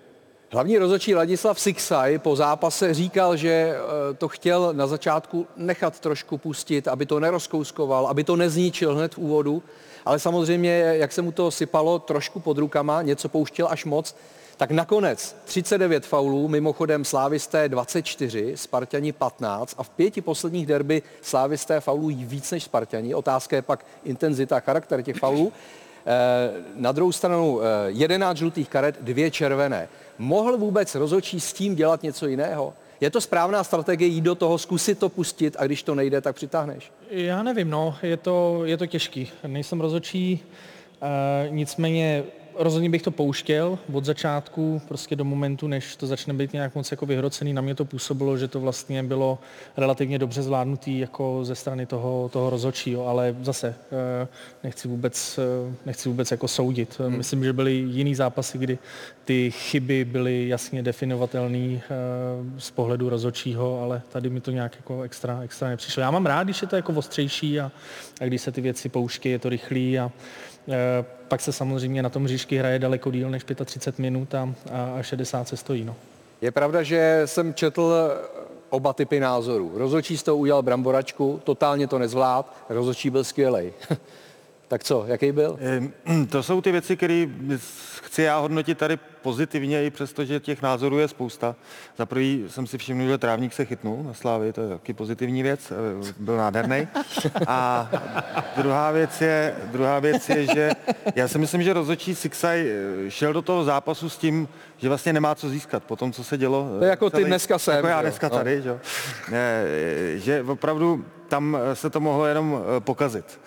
[SPEAKER 1] Hlavní rozhodčí Ladislav Sixaj po zápase říkal, že eh, to chtěl na začátku nechat trošku pustit, aby to nerozkouskoval, aby to nezničil hned v úvodu, ale samozřejmě, jak se mu to sypalo trošku pod rukama, něco pouštěl až moc, tak nakonec 39 faulů, mimochodem Slávisté 24, Spartani 15 a v pěti posledních derby Slávisté faulují víc než Spartani. Otázka je pak intenzita, charakter těch faulů. Eh, Na druhou stranu eh, 11 žlutých karet, dvě červené. Mohl vůbec rozhodčí s tím dělat něco jiného? Je to správná strategie jít do toho, zkusit to pustit a když to nejde, tak přitáhneš?
[SPEAKER 6] Já nevím, no, je to, je to těžký. Nejsem rozhodčí, e, nicméně rozhodně bych to pouštěl od začátku, prostě do momentu, než to začne být nějak moc jako vyhrocený. Na mě to působilo, že to vlastně bylo relativně dobře zvládnutý jako ze strany toho, toho rozhodčího, ale zase e, nechci vůbec, e, nechci vůbec jako soudit. Hmm. Myslím, že byly jiný zápasy, kdy ty chyby byly jasně definovatelné e, z pohledu rozhodčího, ale tady mi to nějak jako extra, extra nepřišlo. Já mám rád, když je to jako ostřejší a, a když se ty věci pouští, je to rychlý a pak se samozřejmě na tom hřišti hraje daleko díl než 35 minut a, a, a 60 se stojí. No.
[SPEAKER 1] Je pravda, že jsem četl oba typy názorů. Rozhodčí z toho udělal bramboračku, totálně to nezvlád, rozhodčí byl skvělej. tak co, jaký byl?
[SPEAKER 7] To jsou ty věci, které chci já hodnotit tady pozitivně, i přesto, že těch názorů je spousta. Za prvý jsem si všiml, že trávník se chytnul na Slávy, to je taky pozitivní věc, eh, byl nádherný. A druhá věc je, druhá věc je, že já si myslím, že rozhodčí Sixaj eh, šel do toho zápasu s tím, že vlastně nemá co získat po tom, co se dělo.
[SPEAKER 1] To je jako ty dneska sem,
[SPEAKER 7] Jako já
[SPEAKER 1] že jo?
[SPEAKER 7] dneska
[SPEAKER 1] No.
[SPEAKER 7] tady, že jo. Eh, Že opravdu tam se to mohlo jenom pokazit.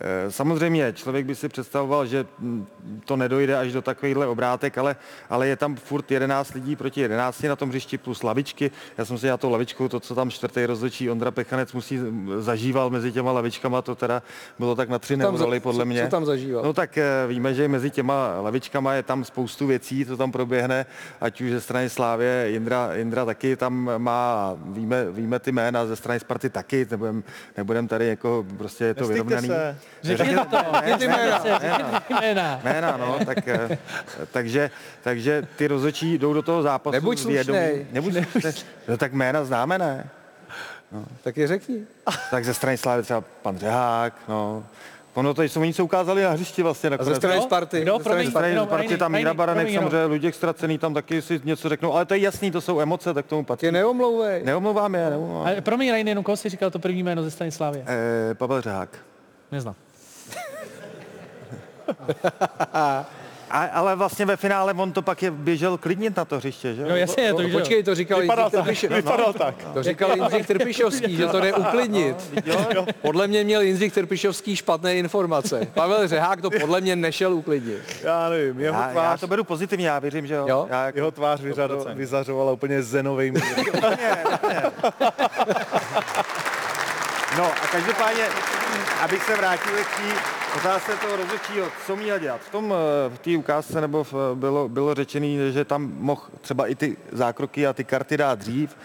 [SPEAKER 7] Eh, Samozřejmě, člověk by si představoval, že mm, to nedojde až do takovýchhle obrátek, ale, ale je tam furt 11 lidí proti 11 na tom hřišti plus lavičky. Já jsem si na tou lavičkou, to, co tam čtvrtý rozhodčí Ondra Pechanec musí mm, zažíval mezi těma lavičkama, to teda bylo tak na tři neuroly, podle
[SPEAKER 1] co-
[SPEAKER 7] mě.
[SPEAKER 1] co tam zažíval?
[SPEAKER 7] No tak eh, víme, že mezi těma lavičkama je tam spoustu věcí, co tam proběhne, ať už ze strany Slávě, Jindra, Jindra taky tam má, víme, víme ty jména, ze strany Sparty taky, nebudem, nebudem tady jako, prostě je to
[SPEAKER 8] Nestýďte
[SPEAKER 7] vyrovnaný.
[SPEAKER 8] se.
[SPEAKER 6] Řekněte to,
[SPEAKER 7] Řekněte
[SPEAKER 6] jména.
[SPEAKER 7] jména.
[SPEAKER 6] Jména.
[SPEAKER 7] Jména, no, tak, eh, takže, takže ty rozhodčí jdou do toho zápasu
[SPEAKER 1] Nebuď slušnej.
[SPEAKER 7] Nebuď slušnej. No tak jména známe, ne? No.
[SPEAKER 1] Tak je řekni.
[SPEAKER 7] Tak ze strany Slávy třeba pan Řehák, no. Ono to jsou oni, co ukázali na hřišti vlastně
[SPEAKER 1] A ze
[SPEAKER 7] nakonec.
[SPEAKER 1] strany Sparty?
[SPEAKER 6] Kdo?
[SPEAKER 1] Ze strany Sparty?
[SPEAKER 6] Jenom,
[SPEAKER 7] Sparty, tam Míra Baranek,
[SPEAKER 6] jenom.
[SPEAKER 7] samozřejmě Luděk Ztracený, tam taky si něco řeknou, ale to je jasný, to jsou emoce, tak tomu patří.
[SPEAKER 1] Tě neomlouvej.
[SPEAKER 7] Neomlouvám je, neomlouvám.
[SPEAKER 6] Ale promiň, Rajny, jenom koho jsi říkal to první jméno ze strany Slávě?
[SPEAKER 7] Eh, Pavel Řehák.
[SPEAKER 6] Neznám.
[SPEAKER 7] A, ale vlastně ve finále on to pak je běžel klidnit na to hřiště, že? jo?
[SPEAKER 6] No jasně, to,
[SPEAKER 1] No, počkej, to říkal
[SPEAKER 8] Vypadal
[SPEAKER 1] Jindřich
[SPEAKER 8] tak,
[SPEAKER 1] Trpišovský.
[SPEAKER 8] vypadal tak.
[SPEAKER 1] To říkal Jindřich Trpišovský, že to jde uklidnit. Podle mě měl Jindřich Trpišovský špatné informace. Pavel Řehák to podle mě nešel uklidnit.
[SPEAKER 8] Já nevím, jeho
[SPEAKER 7] Já, já
[SPEAKER 8] tvář,
[SPEAKER 7] to beru pozitivně, já věřím, že jo.
[SPEAKER 1] Jo?
[SPEAKER 7] Já, jako-
[SPEAKER 8] jeho tvář vyřado, vyzařovala úplně zenovým.
[SPEAKER 7] No a každopádně, abych se vrátil k té otázce toho rozhodčího, co měl dělat. V tom, eh, v té ukázce nebo v, bylo, bylo řečený, že tam mohl třeba i ty zákroky a ty karty dát dřív.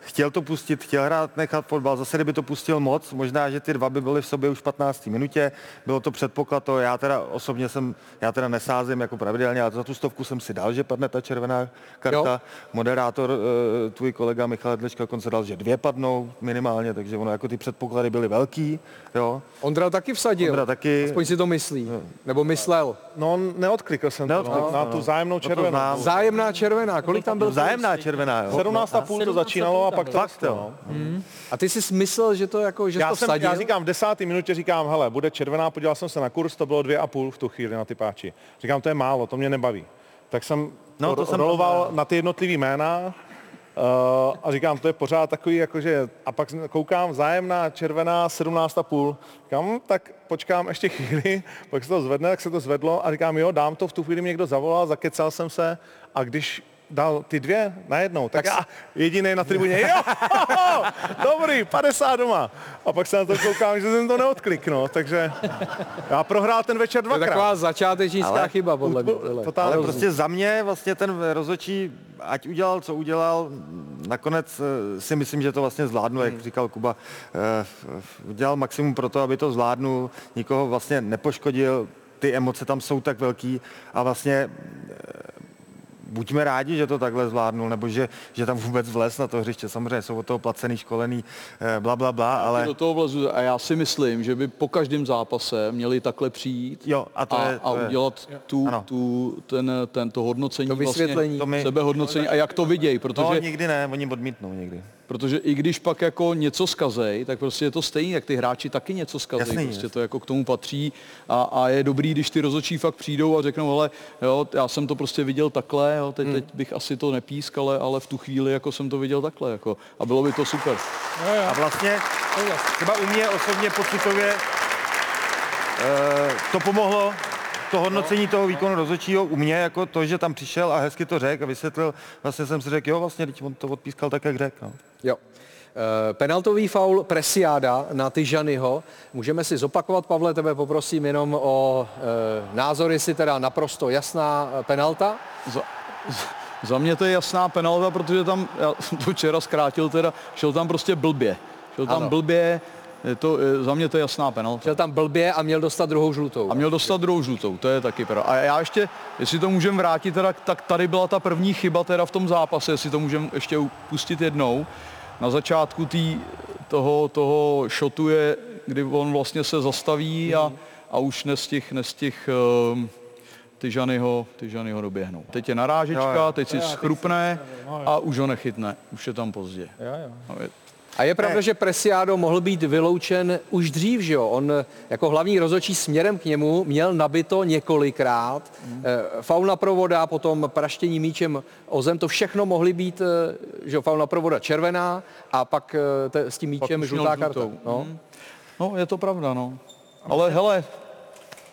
[SPEAKER 7] Chtěl to pustit, chtěl hrát, nechat fotbal. Zase, kdyby to pustil moc, možná, že ty dva by byly v sobě už v 15. minutě. Bylo to předpoklad, to já teda osobně jsem, já teda nesázím jako pravidelně, ale za tu stovku jsem si dal, že padne ta červená karta.
[SPEAKER 1] Jo.
[SPEAKER 7] Moderátor, eh, tvůj kolega Michal Dlečka konce dal, že dvě padnou minimálně, takže ono jako ty předpoklady byly velký, jo.
[SPEAKER 1] Ondra taky vsadil.
[SPEAKER 7] Ondra taky.
[SPEAKER 1] Aspoň si to myslí. Nebo myslel.
[SPEAKER 8] No, neodklikl jsem to,
[SPEAKER 7] Neodklikl,
[SPEAKER 8] no, na
[SPEAKER 7] no.
[SPEAKER 8] tu zájemnou
[SPEAKER 7] To
[SPEAKER 8] červenou.
[SPEAKER 1] Zájemná červená. Kolik tam byl?
[SPEAKER 7] Vzájemná červená, jo.
[SPEAKER 8] 17,5 to začínalo a pak to
[SPEAKER 7] Fakt, jo.
[SPEAKER 1] A ty jsi smysl, že to jako, že
[SPEAKER 8] Já,
[SPEAKER 1] to
[SPEAKER 8] jsem,
[SPEAKER 1] vsadil?
[SPEAKER 8] já říkám, v desáté minutě říkám, hele, bude červená, podíval jsem se na kurz, to bylo dvě a půl v tu chvíli na ty páči. Říkám, to je málo, to mě nebaví. Tak jsem
[SPEAKER 7] No,
[SPEAKER 8] no,
[SPEAKER 7] to jsem
[SPEAKER 8] roloval na ty jednotlivý jména uh, a říkám, to je pořád takový, jakože, a pak koukám, vzájemná, červená, 17,5. Říkám, hm, tak počkám ještě chvíli, pak se to zvedne, tak se to zvedlo a říkám, jo, dám to, v tu chvíli mě někdo zavolal, zakecal jsem se a když dal ty dvě najednou, tak, tak já jediný na tribuně, jo, dobrý, 50 doma. A pak se na to koukám, že jsem to neodkliknul, takže já prohrál ten večer
[SPEAKER 1] To je
[SPEAKER 8] dvakrát.
[SPEAKER 1] taková začátečnická
[SPEAKER 7] Ale-
[SPEAKER 1] chyba, podle mě.
[SPEAKER 7] Ale prostě za mě vlastně ten rozhodčí, ať udělal, co udělal, nakonec eh, si myslím, že to vlastně zvládnu, jak říkal Kuba. eh, Udělal maximum pro to, aby to zvládnu, nikoho vlastně nepoškodil, ty emoce tam jsou tak velký a vlastně buďme rádi, že to takhle zvládnul, nebo že, že tam vůbec vlez na to hřiště. Samozřejmě jsou od toho placený, školený, eh, bla, bla, bla, ale...
[SPEAKER 5] Do toho vlezu a já si myslím, že by po každém zápase měli takhle přijít
[SPEAKER 7] Jo, a to
[SPEAKER 5] a,
[SPEAKER 7] je-
[SPEAKER 5] a
[SPEAKER 7] to je-
[SPEAKER 5] udělat tu,
[SPEAKER 7] Ano.
[SPEAKER 5] tu, ten, ten, to hodnocení,
[SPEAKER 1] To vysvětlení.
[SPEAKER 5] vlastně,
[SPEAKER 7] To my-
[SPEAKER 5] sebehodnocení a jak to vidějí, protože
[SPEAKER 7] No, nikdy ne, oni odmítnou někdy.
[SPEAKER 5] Protože i když pak jako něco skazej, tak prostě je to stejný, jak ty hráči taky něco skazej,
[SPEAKER 7] Jasný,
[SPEAKER 5] prostě
[SPEAKER 7] jasný.
[SPEAKER 5] to jako k tomu patří a, a je dobrý, když ty rozočí fakt přijdou a řeknou, hele, jo, já jsem to prostě viděl takhle, jo, teď,
[SPEAKER 7] Hmm.
[SPEAKER 5] teď bych asi to nepísk, ale, ale v tu chvíli jako jsem to viděl takhle, jako, a bylo by to super.
[SPEAKER 7] A vlastně třeba u mě osobně pocitově eh, to pomohlo, to hodnocení toho výkonu rozhodčího u mě, jako to, že tam přišel a hezky to řekl a vysvětlil, vlastně jsem si řekl, jo, vlastně, teď on to odpískal tak, jak řekl. No.
[SPEAKER 1] Jo. Eh, Penaltový faul Presiáda na Tyžanyho. Můžeme si zopakovat, Pavle, tebe poprosím jenom o e, názor, jestli teda naprosto jasná eh, penalta.
[SPEAKER 5] Za, za mě to je jasná penalta, protože tam, já jsem to včera zkrátil teda, šel tam prostě blbě. Šel tam
[SPEAKER 1] Ano.
[SPEAKER 5] blbě, je to, je, za mě to je jasná penalta.
[SPEAKER 1] Šel tam blbě a měl dostat druhou žlutou.
[SPEAKER 5] A měl dostat druhou žlutou, to je taky pravda. A já ještě, jestli to můžeme vrátit, teda, tak tady byla ta první chyba teda v tom zápase, jestli to můžeme ještě pustit jednou. Na začátku tý, toho, toho šotu je, kdy on vlastně se zastaví a, a už nestih, nestih um, ty Žany ho, ty Žany ho doběhnou. Teď je narážečka,
[SPEAKER 7] Jo, jo.
[SPEAKER 5] teď si
[SPEAKER 6] Jo,
[SPEAKER 5] schrupne
[SPEAKER 6] no,
[SPEAKER 5] a už ho nechytne, už je tam pozdě.
[SPEAKER 6] Jo, jo.
[SPEAKER 1] A je pravda, že Presiado mohl být vyloučen už dřív, že jo? On eh, jako hlavní rozhodčí směrem k němu měl nabito několikrát. Mm. Faul na provoda, potom praštění míčem o zem, to všechno mohly být, eh, že jo, faul na provoda červená a pak eh, te, s tím míčem žlutá karta. No.
[SPEAKER 5] Mm. no, je to pravda, no. Ale hele,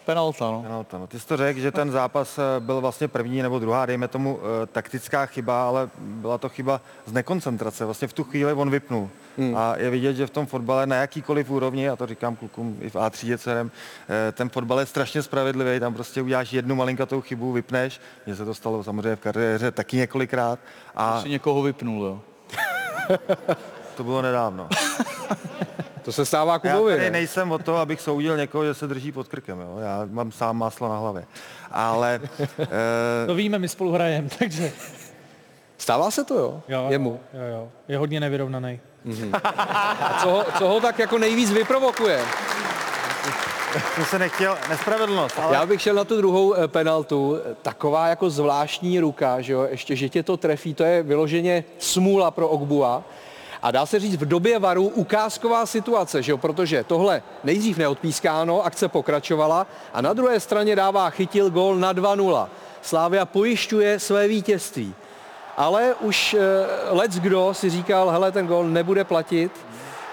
[SPEAKER 5] penalta, no.
[SPEAKER 7] Penalta, no. Ty jsi to řekl, že ten zápas eh, byl vlastně první nebo druhá, dejme tomu, eh, taktická chyba, ale byla to chyba z nekoncentrace. Vlastně v tu chvíli on vypnul. Hmm. A je vidět, že v tom fotbale na jakýkoliv úrovni, já to říkám klukům i v A3 cerem, eh, ten fotbal je strašně spravedlivý, tam prostě uděláš jednu malinkatou chybu, vypneš, mně se to stalo samozřejmě v kariéře taky několikrát a
[SPEAKER 5] Si někoho vypnul, jo.
[SPEAKER 7] to bylo nedávno.
[SPEAKER 1] To se stává
[SPEAKER 7] Já
[SPEAKER 1] Kubovi,
[SPEAKER 7] tady
[SPEAKER 1] ne?
[SPEAKER 7] nejsem o to, abych soudil někoho, že se drží pod krkem, jo. Já mám sám máslo na hlavě. Ale eh,
[SPEAKER 6] To víme, my spolu hrajeme, takže
[SPEAKER 1] Stává se to, jo?
[SPEAKER 6] jo,
[SPEAKER 1] Jemu.
[SPEAKER 6] Jo, jo. Je hodně nevyrovnaný.
[SPEAKER 1] A co ho, co ho tak jako nejvíc vyprovokuje?
[SPEAKER 7] to se nechtěl, nespravedlnost, ale
[SPEAKER 1] Já bych šel na tu druhou eh, penaltu, taková jako zvláštní ruka, že jo, ještě, že tě to trefí, to je vyloženě smůla pro Ogbua. A dá se říct v době varu ukázková situace, že jo, protože tohle nejdřív neodpískáno, akce pokračovala a na druhé straně dává chytil gol na 2-0. Slávia pojišťuje své vítězství. Ale už eh, let's kdo si říkal, hele, ten gol nebude platit.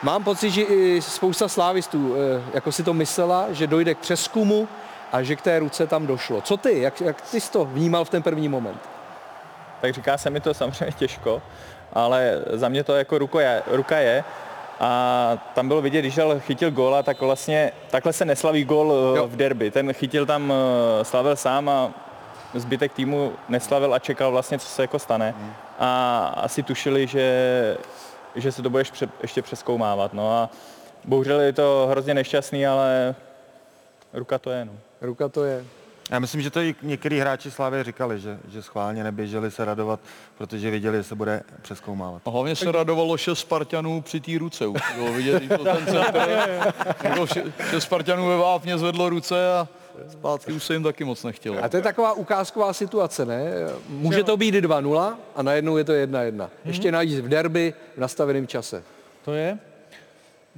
[SPEAKER 1] Mám pocit, že i spousta slávistů eh, jako si to myslela, že dojde k přeskumu a že k té ruce tam došlo. Co ty? Jak, jak ty jsi to vnímal v ten první moment?
[SPEAKER 4] tak říká se mi to samozřejmě těžko, ale za mě to jako ruko je, ruka je. A tam bylo vidět, když chytil góla, tak vlastně takhle se neslaví gól eh, v derby. Ten chytil tam, slavil sám a zbytek týmu neslavil a čekal vlastně, co se jako stane. A asi tušili, že, že se to budeš pře, ještě přeskoumávat. No a bohužel je to hrozně nešťastný, ale ruka to je. No.
[SPEAKER 1] Ruka to je.
[SPEAKER 7] Já myslím, že to i některý hráči Slávy říkali, že, že schválně neběželi se radovat, protože věděli, že se bude přeskoumávat.
[SPEAKER 5] A hlavně se radovalo šest Spartanů při té ruce. Už bylo vidět, byl ten centr, jako šest Spartanů ve Vápně zvedlo ruce a zpátky už se jim taky moc nechtělo.
[SPEAKER 1] A to je taková ukázková situace, ne? Může to být 2-0 a najednou je to 1-1. Ještě navíc v derby v nastaveném čase.
[SPEAKER 6] To je.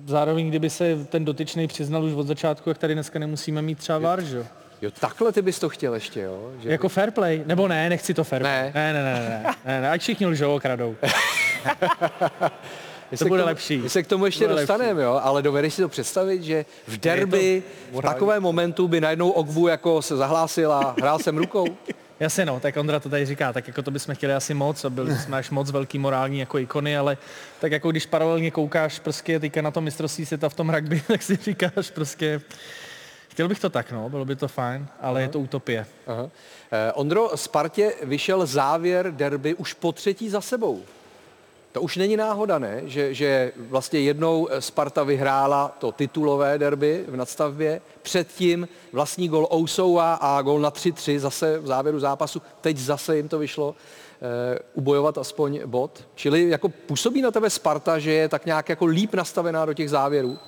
[SPEAKER 6] Zároveň, kdyby se ten dotyčný přiznal už od začátku, jak tady dneska nemusíme mít třeba VAR, že jo?
[SPEAKER 1] Jo, takhle ty bys to chtěl ještě, jo? Že
[SPEAKER 6] Jako fair play? Nebo ne, nechci to fair play.
[SPEAKER 1] Ne.
[SPEAKER 6] Ne, ne, ne, ne, ne, ne, ať všichni lžou kradou.
[SPEAKER 1] My
[SPEAKER 6] To bude
[SPEAKER 1] tomu,
[SPEAKER 6] lepší.
[SPEAKER 1] My se k tomu ještě dostaneme, jo, ale dovedeš si to představit, že v derby v takovém momentu by najednou Ogbu jako se zahlásil a hrál jsem rukou?
[SPEAKER 6] Jasně no, tak Ondra to tady říká, tak jako to bychom chtěli asi moc a byli jsme až moc velký morální jako ikony, ale tak jako když paralelně koukáš prostě teďka na to mistrovství světa v tom rugby, tak si říkáš prostě, chtěl bych to tak no, bylo by to fajn, ale je to utopie.
[SPEAKER 1] Aha. Eh, Ondro, Spartě vyšel závěr derby už po třetí za sebou. To už není náhoda, ne? Že, že vlastně jednou Sparta vyhrála to titulové derby v nadstavbě, předtím vlastní gol Ousouva a gol na 3-3 zase v závěru zápasu. Teď zase jim to vyšlo eh, ubojovat aspoň bod. Čili jako působí na tebe Sparta, že je tak nějak jako líp nastavená do těch závěrů?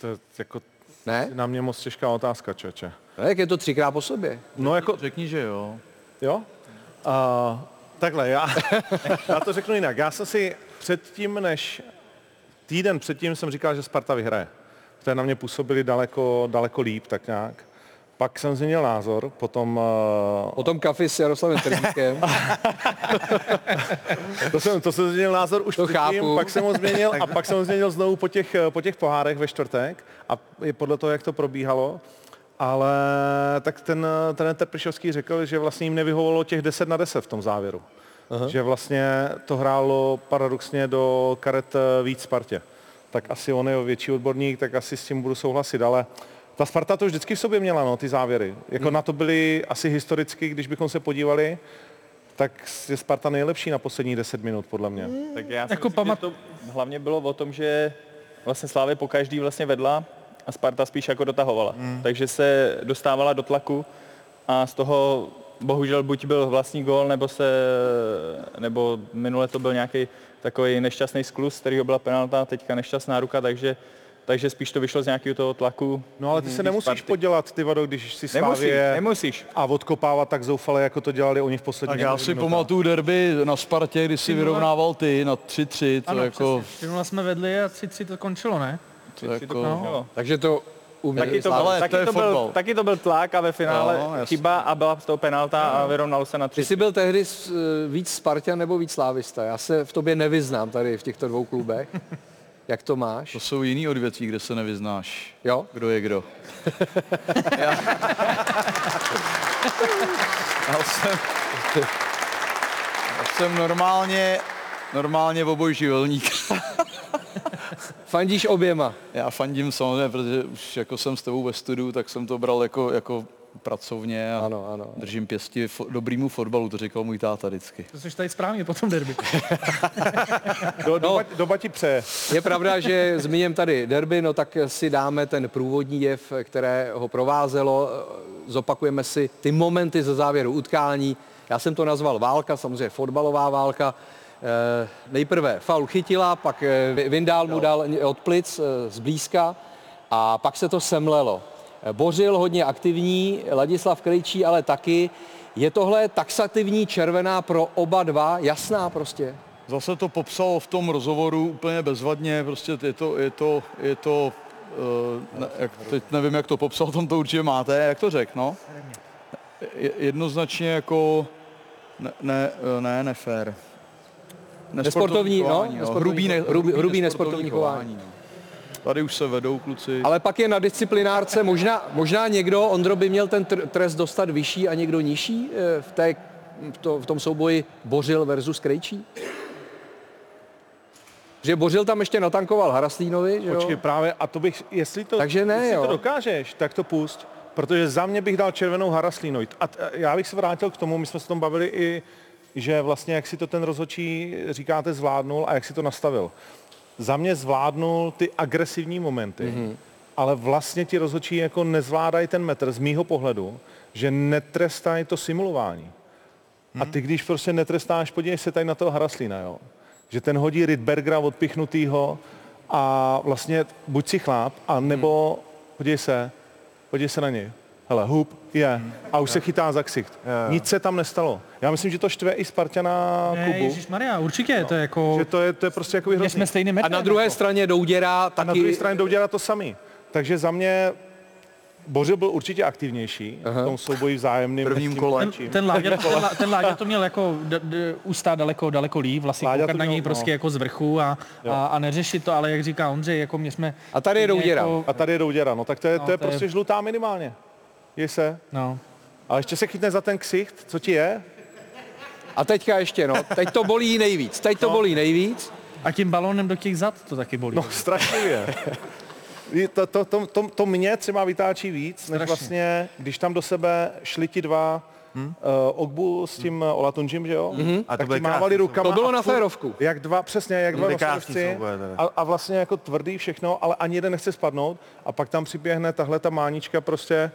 [SPEAKER 8] To je jako
[SPEAKER 1] Ne?
[SPEAKER 8] na mě moc těžká otázka, čeče.
[SPEAKER 1] Ne, jak je to třikrát po sobě.
[SPEAKER 8] No jako,
[SPEAKER 5] Řekni, že jo.
[SPEAKER 8] jo? A Takhle, já, já to řeknu jinak. Já jsem si předtím, než týden předtím jsem říkal, že Sparta vyhraje. To na mě působili daleko, daleko líp, tak nějak. Pak jsem změnil názor, potom... Uh...
[SPEAKER 1] Potom kafi s Jaroslavem Trzíkem.
[SPEAKER 8] to, jsem, to jsem změnil názor už
[SPEAKER 1] To
[SPEAKER 8] předtím,
[SPEAKER 1] chápu.
[SPEAKER 8] pak jsem ho změnil a pak jsem ho změnil znovu po těch, po těch pohárech ve čtvrtek a je podle toho, jak to probíhalo. Ale tak ten, ten Trpišovský řekl, že vlastně jim nevyhovovalo těch 10 na 10 v tom závěru. Aha. Že vlastně to hrálo paradoxně do karet víc Spartě. Tak asi on je větší odborník, tak asi s tím budu souhlasit, ale ta Sparta to vždycky v sobě měla, no, ty závěry. Jako hmm. na to byly asi historicky, když bychom se podívali, tak je Sparta nejlepší na poslední 10 minut, podle mě. Hmm.
[SPEAKER 4] Tak já si jako myslím, pamat... že to hlavně bylo o tom, že vlastně Slávě po každý vlastně vedla a Sparta spíš jako dotahovala. Hmm. Takže se dostávala do tlaku a z toho bohužel buď byl vlastní gól, nebo se, nebo minule to byl nějaký takový nešťastný sklus, kterýho byla penalta, teďka nešťastná ruka, takže takže spíš to vyšlo z nějakého toho tlaku.
[SPEAKER 8] No ale ty se nemusíš
[SPEAKER 4] Sparty.
[SPEAKER 8] podělat, ty vado, když si
[SPEAKER 4] Nemusíš,
[SPEAKER 8] Slávě
[SPEAKER 4] nemusíš.
[SPEAKER 8] a odkopávat tak zoufale, jako to dělali oni v poslední
[SPEAKER 5] Tak já si pamatuju derby na Spartě, kdy si vyrovnával ty na 3-3, to
[SPEAKER 6] Ano,
[SPEAKER 5] jako...
[SPEAKER 6] přesně. 3 jsme vedli a 3-3 to končilo, ne?
[SPEAKER 5] To jako...
[SPEAKER 6] No.
[SPEAKER 1] Takže to umí
[SPEAKER 4] Taky to, byl,
[SPEAKER 5] Ale
[SPEAKER 4] taky,
[SPEAKER 5] to je
[SPEAKER 4] to byl,
[SPEAKER 5] fotbal.
[SPEAKER 4] taky to byl tlak a ve finále
[SPEAKER 5] No,
[SPEAKER 4] no, chyba a byla z toho penalta a vyrovnal se na tři.
[SPEAKER 1] Ty jsi byl tehdy eh, víc Spartan nebo víc Slávista? Já se v tobě nevyznám tady v těchto dvou klubech. Jak to máš?
[SPEAKER 5] To jsou jiný odvětví, kde se nevyznáš,
[SPEAKER 1] Jo?
[SPEAKER 5] kdo je kdo. já... já jsem... Já jsem normálně, normálně obojživelník.
[SPEAKER 1] Fandíš oběma?
[SPEAKER 5] Já fandím samozřejmě, protože už jako jsem s tebou ve studiu, tak jsem to bral jako, jako pracovně a
[SPEAKER 1] ano, ano.
[SPEAKER 5] držím pěsti fo- dobrýmu fotbalu, to říkal můj táta vždycky.
[SPEAKER 6] To jsi tady správně po tom derby.
[SPEAKER 8] Do, doba, doba ti přeje.
[SPEAKER 1] Je pravda, že zmíním tady derby, no tak si dáme ten průvodní jev, které ho provázelo. Zopakujeme si ty momenty ze závěru utkání. Já jsem to nazval válka, samozřejmě fotbalová válka. Eh, nejprve faul chytila, pak eh, Vindál mu dal od plic eh, zblízka a pak se to semlelo. Bořil hodně aktivní, Ladislav Krejčí ale taky. Je tohle taxativní červená pro oba dva, jasná prostě?
[SPEAKER 5] Zase to popsal v tom rozhovoru úplně bezvadně, prostě je to, je to, je to ne, jak, teď nevím, jak to popsal, tam to určitě máte, jak to řekl, no? Je, jednoznačně jako, ne, ne, ne nefér.
[SPEAKER 1] Nesportovní, no,
[SPEAKER 5] chování,
[SPEAKER 1] nesportovní
[SPEAKER 5] hrubý, ne,
[SPEAKER 1] hrubý- hrubý nesportovní chování.
[SPEAKER 5] no. Tady už se vedou kluci.
[SPEAKER 1] Ale pak je na disciplinárce, možná, možná někdo, Ondro by měl ten tr- trest dostat vyšší a někdo nižší eh, v, té, v, to, v tom souboji Bořil versus Krejčí? Že Bořil tam ještě natankoval Haraslínovi, že jo?
[SPEAKER 8] Počkej, právě, a to bych, jestli to,
[SPEAKER 1] Takže ne,
[SPEAKER 8] jestli
[SPEAKER 1] jo.
[SPEAKER 8] to dokážeš, tak to pust. Protože za mě bych dal červenou Haraslínovi. A t- já bych se vrátil k tomu, my jsme se tom bavili i, že vlastně jak si to ten rozhodčí, říkáte, zvládnul a jak si to nastavil. Za mě zvládnul ty agresivní momenty, mm-hmm. ale vlastně ti rozhodčí jako nezvládají ten metr z mýho pohledu, že netrestají to simulování. A ty, když prostě netrestáš, podívej se tady na toho Haraslína, jo. Že ten hodí Rydbergera odpichnutýho a vlastně buď si chláp, a nebo podívej se, podívej se na něj. Hele, hup, je. A už se chytá za ksicht. Nic se tam nestalo. Já myslím, že to štve i Spartana
[SPEAKER 6] Ne,
[SPEAKER 8] Kubu.
[SPEAKER 6] Ježíš Maria, určitě, to je jako...
[SPEAKER 8] Že to je, to je prostě jako
[SPEAKER 6] Mě jsme stejný metr.
[SPEAKER 1] A na druhé straně Douděra
[SPEAKER 8] A
[SPEAKER 1] taky...
[SPEAKER 8] na druhé straně jdou dělat to sami. Takže za mě Bořil byl určitě aktivnější v tom souboji vzájemným.
[SPEAKER 5] Prvním
[SPEAKER 8] s tím
[SPEAKER 5] kole.
[SPEAKER 8] Krejčím.
[SPEAKER 6] Ten Láďa, ten, Lá- ten Láďa to měl jako d- d- ústa daleko, daleko líp, vlastně
[SPEAKER 8] Láďa
[SPEAKER 6] koukat na něj prostě
[SPEAKER 8] no.
[SPEAKER 6] jako z vrchu a, a, a neřešit to, ale jak říká Ondřej, jako mě jsme...
[SPEAKER 1] A tady je Douděra.
[SPEAKER 6] Jako,
[SPEAKER 8] A tady je Douděra, no tak to je,
[SPEAKER 6] No,
[SPEAKER 8] to je
[SPEAKER 6] to je-
[SPEAKER 8] prostě žlutá minimálně. Je se.
[SPEAKER 6] no.
[SPEAKER 8] A ještě se chytne za ten ksicht, co ti je?
[SPEAKER 1] A teďka ještě, no, teď to bolí nejvíc, teď to bolí nejvíc.
[SPEAKER 6] A tím balónem do těch zad to taky bolí.
[SPEAKER 8] No strašlivě. Ví, To, to, to, to, to mě třeba vytáčí víc, než
[SPEAKER 6] Strašně.
[SPEAKER 8] vlastně, když tam do sebe šli ti dva Hmm? Uh, Ogbu s tím uh, Olatunžim, že jo?
[SPEAKER 1] Mhm.
[SPEAKER 7] A to
[SPEAKER 8] tak ti mávali rukama.
[SPEAKER 1] To bylo na férovku.
[SPEAKER 8] Jak dva, přesně, jak dva
[SPEAKER 7] teda.
[SPEAKER 8] A, a, vlastně jako tvrdý všechno, ale ani jeden nechce spadnout. A pak tam přiběhne tahle ta mánička prostě.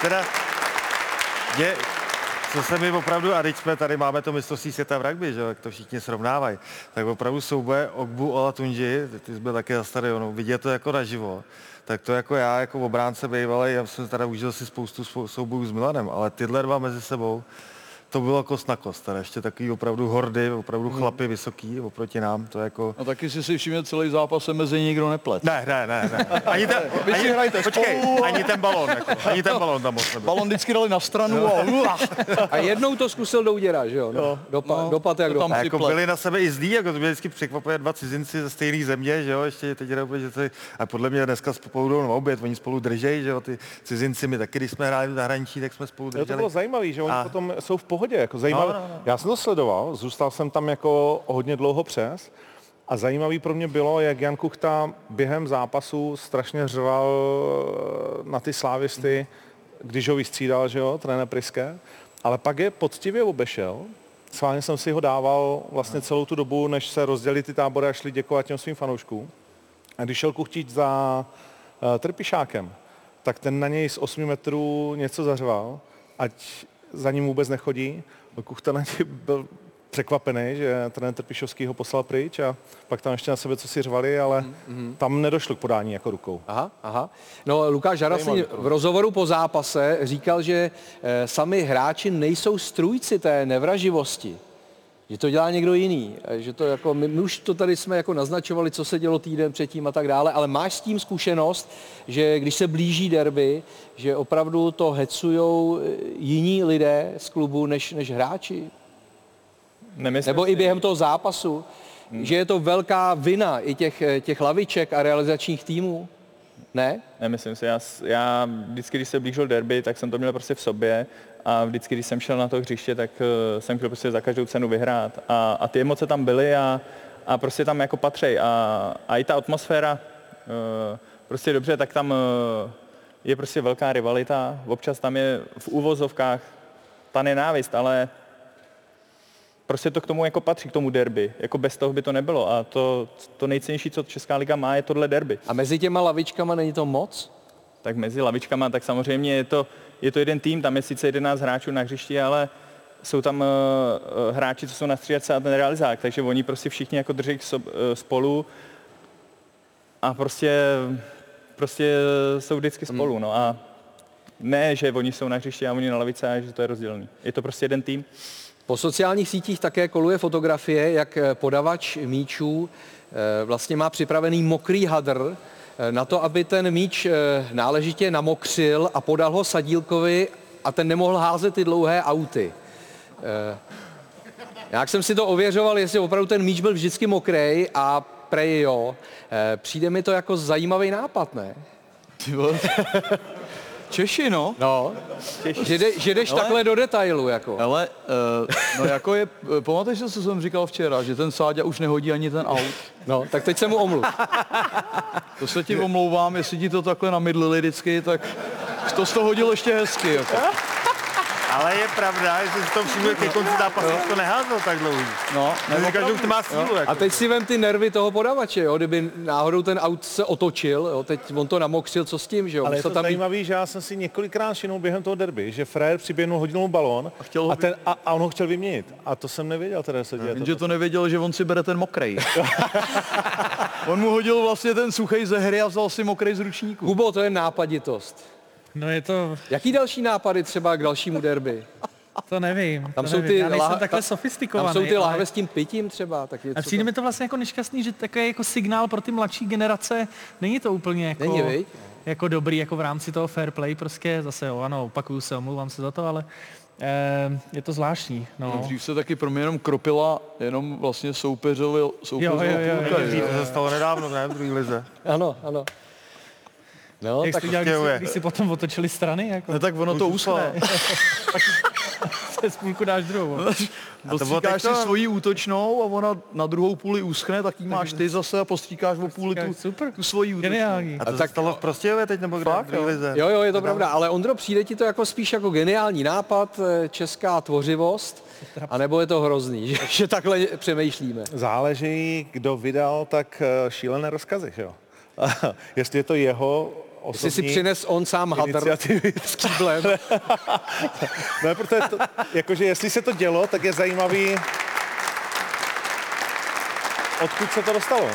[SPEAKER 7] Teda, je, co se mi opravdu, a teď jsme tady máme to mistrovství světa v rugby, že jak to všichni srovnávají, tak opravdu souboje Ogbu Olatunji, ty jsi byl taky za stadionu, vidět to jako naživo, tak to jako já, jako obránce bývalý, já jsem teda užil si spoustu spou- soubojů s Milanem, ale tyhle dva mezi sebou, to bylo kost na kost, teda ještě takový opravdu hordy, opravdu chlapy vysoký oproti nám, to jako...
[SPEAKER 5] A taky si si všiml, celý zápas se mezi nikdo neplet.
[SPEAKER 7] Ne, ne, ne, ne. Ani ten,
[SPEAKER 5] Vy si
[SPEAKER 7] ani,
[SPEAKER 5] hrajete
[SPEAKER 7] počkej,
[SPEAKER 5] spolu.
[SPEAKER 7] ani ten balon, jako, ani ten balon tam moc nebyl.
[SPEAKER 5] Balon vždycky dali na stranu a
[SPEAKER 1] A jednou to zkusil douděra, že jo? No, dopa,
[SPEAKER 5] no,
[SPEAKER 1] dopad jak
[SPEAKER 5] to tam.
[SPEAKER 7] A jako byli na sebe i zlí, jako to byly vždycky překvapivé dva cizinci ze stejné země, že jo, ještě teď jenom, že to, a podle mě dneska spolu jdou na oběd, oni spolu držej, že jo, ty cizinci, my taky, když jsme hráli v zahraničí, tak jsme spolu
[SPEAKER 8] Jo,
[SPEAKER 7] drželi.
[SPEAKER 8] to bylo zajímavé, že oni
[SPEAKER 7] A-
[SPEAKER 8] potom jsou v pohodě. Jako zajímavé.
[SPEAKER 7] No, no, no.
[SPEAKER 8] Já jsem to sledoval, zůstal jsem tam jako hodně dlouho přes a zajímavý pro mě bylo, jak Jan Kuchta během zápasu strašně řval na ty slávisty, když ho vystřídal, že jo, trenér Priske, ale pak je poctivě obešel. Schválně jsem si ho dával vlastně celou tu dobu, než se rozdělili ty tábory a šli děkovat těm svým fanouškům. A když šel Kuchtič za uh, Trpišákem, tak ten na něj z 8 metrů něco zařval, ať za ním vůbec nechodí. Kuchta na něj byl překvapený, že trenér Trpišovský ho poslal pryč a pak tam ještě na sebe co si řvali, ale mm-hmm. tam nedošlo k podání jako rukou.
[SPEAKER 1] Aha, aha. No Lukáš
[SPEAKER 8] Zajímavý.
[SPEAKER 1] v rozhovoru po zápase říkal, že eh, sami hráči nejsou strůjci té nevraživosti. Že to dělá někdo jiný. eh, Že to jako, my, my už to tady jsme jako naznačovali, co se dělo týden předtím a tak dále, ale máš s tím zkušenost, že když se blíží derby, že opravdu to hecujou eh, jiní lidé z klubu než, než hráči?
[SPEAKER 4] Nemyslím
[SPEAKER 1] Nebo
[SPEAKER 4] si-
[SPEAKER 1] i během toho zápasu? Že je to velká vina i těch, eh, těch laviček a realizačních týmů? Ne?
[SPEAKER 4] Nemyslím si, já, já vždycky, když se blížil derby, tak jsem to měl prostě v sobě a vždycky, když jsem šel na to hřiště, tak uh, jsem chtěl prostě za každou cenu vyhrát. A, a ty emoce tam byly a, a prostě tam jako patřej. A, a i ta atmosféra, uh, prostě dobře, tak tam uh, je prostě velká rivalita, občas tam je v úvozovkách ta nenávist, ale prostě to k tomu jako patří, k tomu derby. Jako bez toho by to nebylo a to, to nejcennější, co Česká liga má, je tohle derby.
[SPEAKER 1] A mezi těma lavičkama není to moc?
[SPEAKER 4] Tak mezi lavičkama, tak samozřejmě je to, je to jeden tým, tam je sice 11 hráčů na hřišti, ale jsou tam uh, hráči, co jsou na střídačce a ten realizák, takže oni prostě všichni jako drží k sob, uh, spolu a prostě, prostě jsou vždycky spolu, no a ne, že oni jsou na hřišti a oni na lavice a že to je rozdělený. Je to prostě jeden tým.
[SPEAKER 1] Po sociálních sítích také koluje fotografie, jak eh, podavač míčů eh, vlastně má připravený mokrý hadr eh, na to, aby ten míč náležitě namokřil a podal ho sadílkovi a ten nemohl házet ty dlouhé auty. Jak jsem si to ověřoval, jestli opravdu ten míč byl vždycky mokrý a prej jo. Přijde mi to jako zajímavý nápad, ne?
[SPEAKER 5] Češi, no.
[SPEAKER 1] No, že, jde, že jdeš
[SPEAKER 5] Ale-
[SPEAKER 1] takhle do detailu, jako.
[SPEAKER 5] Ale, uh, no jako je, pamatuješ si, co jsem říkal včera, že ten Sáďa už nehodí ani ten aut?
[SPEAKER 1] No, tak teď se mu omluv.
[SPEAKER 5] To se ti omlouvám, jestli ti to takhle namydlili vždycky, tak to jsi to hodil ještě hezky. Jako.
[SPEAKER 7] Ale je pravda, že si to všiml ke konci zápasu, to neházel tak dlouho.
[SPEAKER 5] No,
[SPEAKER 7] nebo říkal, že už to má sílu. Jako.
[SPEAKER 1] A teď si vem ty nervy toho podavače, jo? kdyby náhodou ten aut se otočil, jo? teď on to namokřil, co s tím, že jo?
[SPEAKER 8] Ale je to
[SPEAKER 1] tam
[SPEAKER 8] zajímavé, že já jsem si několikrát všimnul během toho derby, že Frér přiběhnul, hodil mu balón a,
[SPEAKER 5] chtěl ho
[SPEAKER 8] a, ten, a, a on ho chtěl vyměnit. A to jsem nevěděl, teda se děje.
[SPEAKER 5] Jenže to nevěděl, že on si bere ten mokrej. on mu hodil vlastně ten suchej ze hry a vzal si mokrej z ručníku.
[SPEAKER 1] Hubo, to je nápaditost.
[SPEAKER 6] No je to,
[SPEAKER 1] Jaký další nápady třeba k dalšímu derby?
[SPEAKER 6] to nevím.
[SPEAKER 1] Tam
[SPEAKER 6] to
[SPEAKER 1] jsou
[SPEAKER 6] nevím.
[SPEAKER 1] ty
[SPEAKER 6] Já nejsem
[SPEAKER 1] lah-
[SPEAKER 6] takhle
[SPEAKER 1] tam-
[SPEAKER 6] sofistikovaný.
[SPEAKER 1] Tam jsou ty
[SPEAKER 6] ale-
[SPEAKER 1] lahve s tím pitím třeba. Tak je,
[SPEAKER 6] A přijde mi to vlastně jako nešťastný, že takový jako signál pro ty mladší generace není to úplně jako,
[SPEAKER 1] Není, viď?
[SPEAKER 6] jako dobrý jako v rámci toho fair play, prostě zase jo, ano, opakuju se, omlouvám se za to, ale eh, je to zvláštní. No.
[SPEAKER 5] No. Dřív se taky pro mě jenom kropila, jenom vlastně soupeřili, soupeřila
[SPEAKER 6] Jo, jo, jo,
[SPEAKER 5] půlka,
[SPEAKER 6] jo,
[SPEAKER 5] že
[SPEAKER 6] jo.
[SPEAKER 7] To se stalo nedávno, ne, v druhé lize.
[SPEAKER 1] Ano, ano. No,
[SPEAKER 6] Jak
[SPEAKER 1] tak
[SPEAKER 6] jste dělali, když, si- když si potom otočili strany, jako
[SPEAKER 5] Ne, tak ono to
[SPEAKER 6] se z půlku dáš druhou.
[SPEAKER 5] Postříkáš si
[SPEAKER 7] teď to-
[SPEAKER 5] svoji útočnou a ona na druhou půli uschne, tak ji máš ty zase a postříkáš o půli tu,
[SPEAKER 6] Super,
[SPEAKER 5] tu svoji útočnou.
[SPEAKER 6] geniální.
[SPEAKER 7] A to se stalo v Prostějově teď, nebo kde?
[SPEAKER 1] Jo, jo, je to pravda, ale Ondro, přijde ti to jako spíš jako geniální nápad, eh, česká tvořivost, anebo je to hrozný, že, že takhle přemýšlíme?
[SPEAKER 8] Záleží, kdo vydal tak eh, šílené rozkazy, že jo? Jestli je to jeho osobní
[SPEAKER 1] Jestli si přines on sám hadr s kýblem.
[SPEAKER 8] ne, protože to, jakože jestli se to dělo, tak je zajímavý, odkud se to dostalo.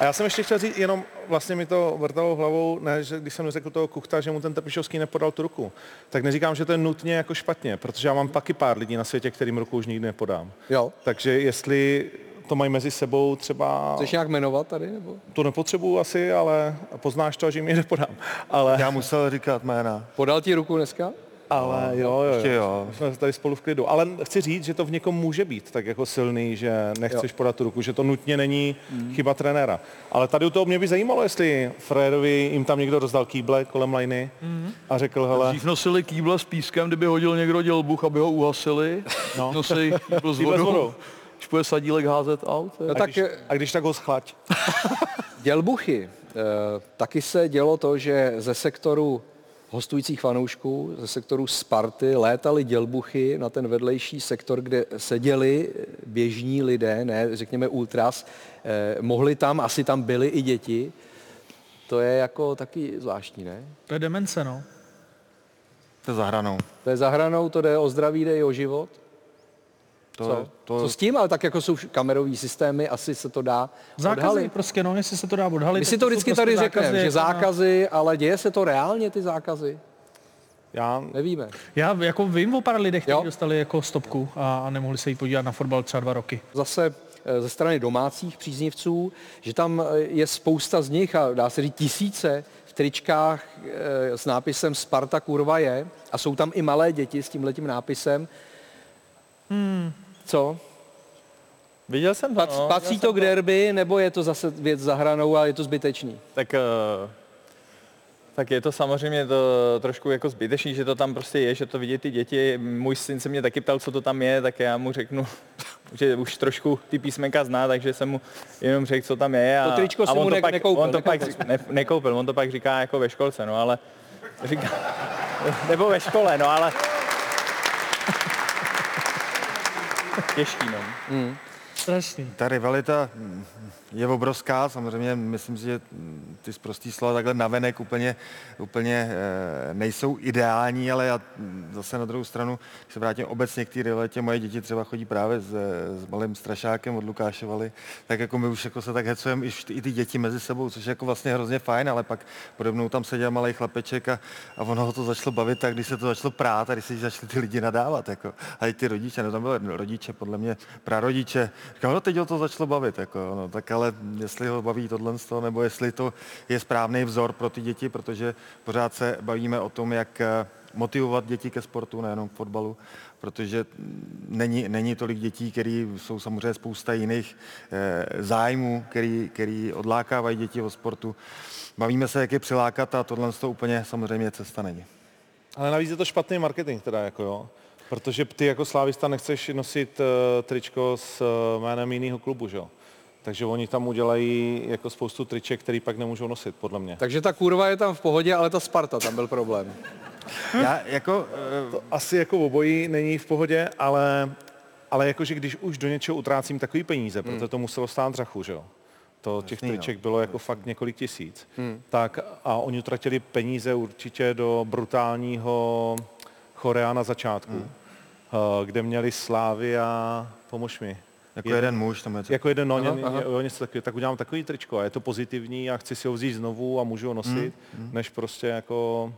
[SPEAKER 8] A já jsem ještě chtěl říct, jenom vlastně mi to vrtalo hlavou, ne, že když jsem řekl toho kuchta, že mu ten Trpišovský nepodal tu ruku, tak neříkám, že to je nutně jako špatně, protože já mám taky pár lidí na světě, kterým ruku už nikdy nepodám.
[SPEAKER 1] Jo.
[SPEAKER 8] Takže jestli to mají mezi sebou třeba...
[SPEAKER 1] Chceš nějak jmenovat tady? Nebo?
[SPEAKER 8] To nepotřebuju asi, ale poznáš to, že jim je nepodám. Ale...
[SPEAKER 7] Já musel říkat jména.
[SPEAKER 1] Podal ti ruku dneska?
[SPEAKER 8] Ale jo, jo,
[SPEAKER 7] ještě jo.
[SPEAKER 8] Jsme tady spolu v klidu. Ale chci říct, že to v někom může být tak jako silný, že nechceš
[SPEAKER 1] Jo.
[SPEAKER 8] podat tu ruku, že to nutně není chyba trenéra. Ale tady u toho mě by zajímalo, jestli Frérovi jim tam někdo rozdal kýble kolem lajny a řekl, hele,
[SPEAKER 5] Dřív nosili kýble s pískem, kdyby hodil někdo dělbuch, aby ho uhasili.
[SPEAKER 8] No.
[SPEAKER 5] S
[SPEAKER 8] Kýble s
[SPEAKER 5] vodou. Když půjde sadílek házet aut.
[SPEAKER 1] No tak
[SPEAKER 8] když, a když tak ho schlať.
[SPEAKER 1] dělbuchy. Eh, taky se dělo to, že ze sektoru hostujících fanoušků, ze sektoru Sparty létaly dělbuchy na ten vedlejší sektor, kde seděli běžní lidé, ne řekněme ultras, eh, mohli tam, asi tam byly i děti. To je jako taky zvláštní, ne?
[SPEAKER 6] To je demence, no.
[SPEAKER 7] To je za hranou.
[SPEAKER 1] To je za hranou, to jde o zdraví, jde i o život.
[SPEAKER 7] To,
[SPEAKER 1] Co?
[SPEAKER 7] to,
[SPEAKER 1] Co s tím? Ale tak jako jsou kamerové systémy, asi se to dá
[SPEAKER 6] Zákazy
[SPEAKER 1] odhalit.
[SPEAKER 6] prostě, no, jestli se to dá odhalit.
[SPEAKER 1] My si to vždycky
[SPEAKER 6] prostě
[SPEAKER 1] tady
[SPEAKER 6] zákazy,
[SPEAKER 1] řekneme, že
[SPEAKER 6] jako na-
[SPEAKER 1] zákazy, ale děje se to reálně, ty zákazy?
[SPEAKER 8] Já
[SPEAKER 1] Nevíme.
[SPEAKER 6] Já jako vím o pár lidech, kteří dostali jako stopku a, a nemohli se jí podívat na fotbal třeba dva roky.
[SPEAKER 1] Zase eh, ze strany domácích příznivců, že tam eh, je spousta z nich, a dá se říct tisíce, v tričkách eh, s nápisem Sparta kurva je a jsou tam i malé děti s tímhletím nápisem.
[SPEAKER 6] Hmm.
[SPEAKER 1] Co?
[SPEAKER 4] Viděl jsem to,
[SPEAKER 1] Pac,
[SPEAKER 4] no.
[SPEAKER 1] patří to k derby, nebo je to zase věc za hranou a je to zbytečný?
[SPEAKER 4] Tak, eh, tak je to samozřejmě to trošku jako zbytečný, že to tam prostě je, že to vidí ty děti. Můj syn se mě taky ptal, co to tam je, tak já mu řeknu, že už trošku ty písmenka zná, takže jsem mu jenom řekl, co tam je. A,
[SPEAKER 1] To tričko
[SPEAKER 4] a
[SPEAKER 1] si mu
[SPEAKER 4] on to pak,
[SPEAKER 1] nekoupil,
[SPEAKER 4] on to pak ne, nekoupil, on to pak říká jako ve školce, no ale říká, nebo ve škole, no ale těžký, no.
[SPEAKER 1] Mm.
[SPEAKER 6] Strašný.
[SPEAKER 7] Ta rivalita mm, je obrovská, samozřejmě myslím si, že ty zprostý slova takhle navenek úplně, úplně eh, nejsou ideální, ale já mm, zase na druhou stranu, když se vrátím obecně k té rivalitě, moje děti třeba chodí právě s, s malým strašákem od Lukáše Valy, tak jako my už jako se tak hecujeme i, i ty děti mezi sebou, což je jako vlastně hrozně fajn, ale pak pode mnou tam seděl malý chlapeček a, a ono ho to začalo bavit, tak když se to začalo prát a když se začali ty lidi nadávat, jako, a i ty rodiče, no tam byly rodiče, podle mě prarodiče, říkám, no teď ho to začalo bavit, jako, no, tak ale jestli ho baví tohle nebo jestli to je správný vzor pro ty děti, protože pořád se bavíme o tom, jak eh, motivovat děti ke sportu, nejenom k fotbalu, protože není, není tolik dětí, který jsou samozřejmě spousta jiných eh, zájmů, který, který odlákávají děti od sportu. Bavíme se, jak je přilákat a tohle toho úplně samozřejmě cesta není.
[SPEAKER 8] Ale navíc je to špatný marketing teda, jako jo. Protože ty jako slávista nechceš nosit uh, tričko s uh, jménem jiného klubu, že jo. Takže oni tam udělají jako spoustu triček, který pak nemůžou nosit, podle mě.
[SPEAKER 1] Takže ta kurva je tam v pohodě, ale ta Sparta, tam byl problém.
[SPEAKER 7] Já jako...
[SPEAKER 8] To asi jako obojí není v pohodě, ale, ale jakože když už do něčeho utrácím takový peníze,
[SPEAKER 1] Hmm.
[SPEAKER 8] protože to muselo stát dřachu, že jo. To těch
[SPEAKER 7] Jasný, no.
[SPEAKER 8] triček bylo jako fakt několik tisíc.
[SPEAKER 1] Hmm.
[SPEAKER 8] Tak a oni utratili peníze určitě do brutálního chorea na začátku,
[SPEAKER 7] Hmm.
[SPEAKER 8] eh, kde měli Slávy a pomož mi.
[SPEAKER 7] Jako jeden muž, tam je co-
[SPEAKER 8] Jako jeden, no,
[SPEAKER 7] Aha,
[SPEAKER 8] ně,
[SPEAKER 7] aha.
[SPEAKER 8] jo, něco takového. Tak udělám takový tričko a je to pozitivní a chci si ho vzít znovu a můžu ho nosit,
[SPEAKER 7] Hmm,
[SPEAKER 8] než prostě jako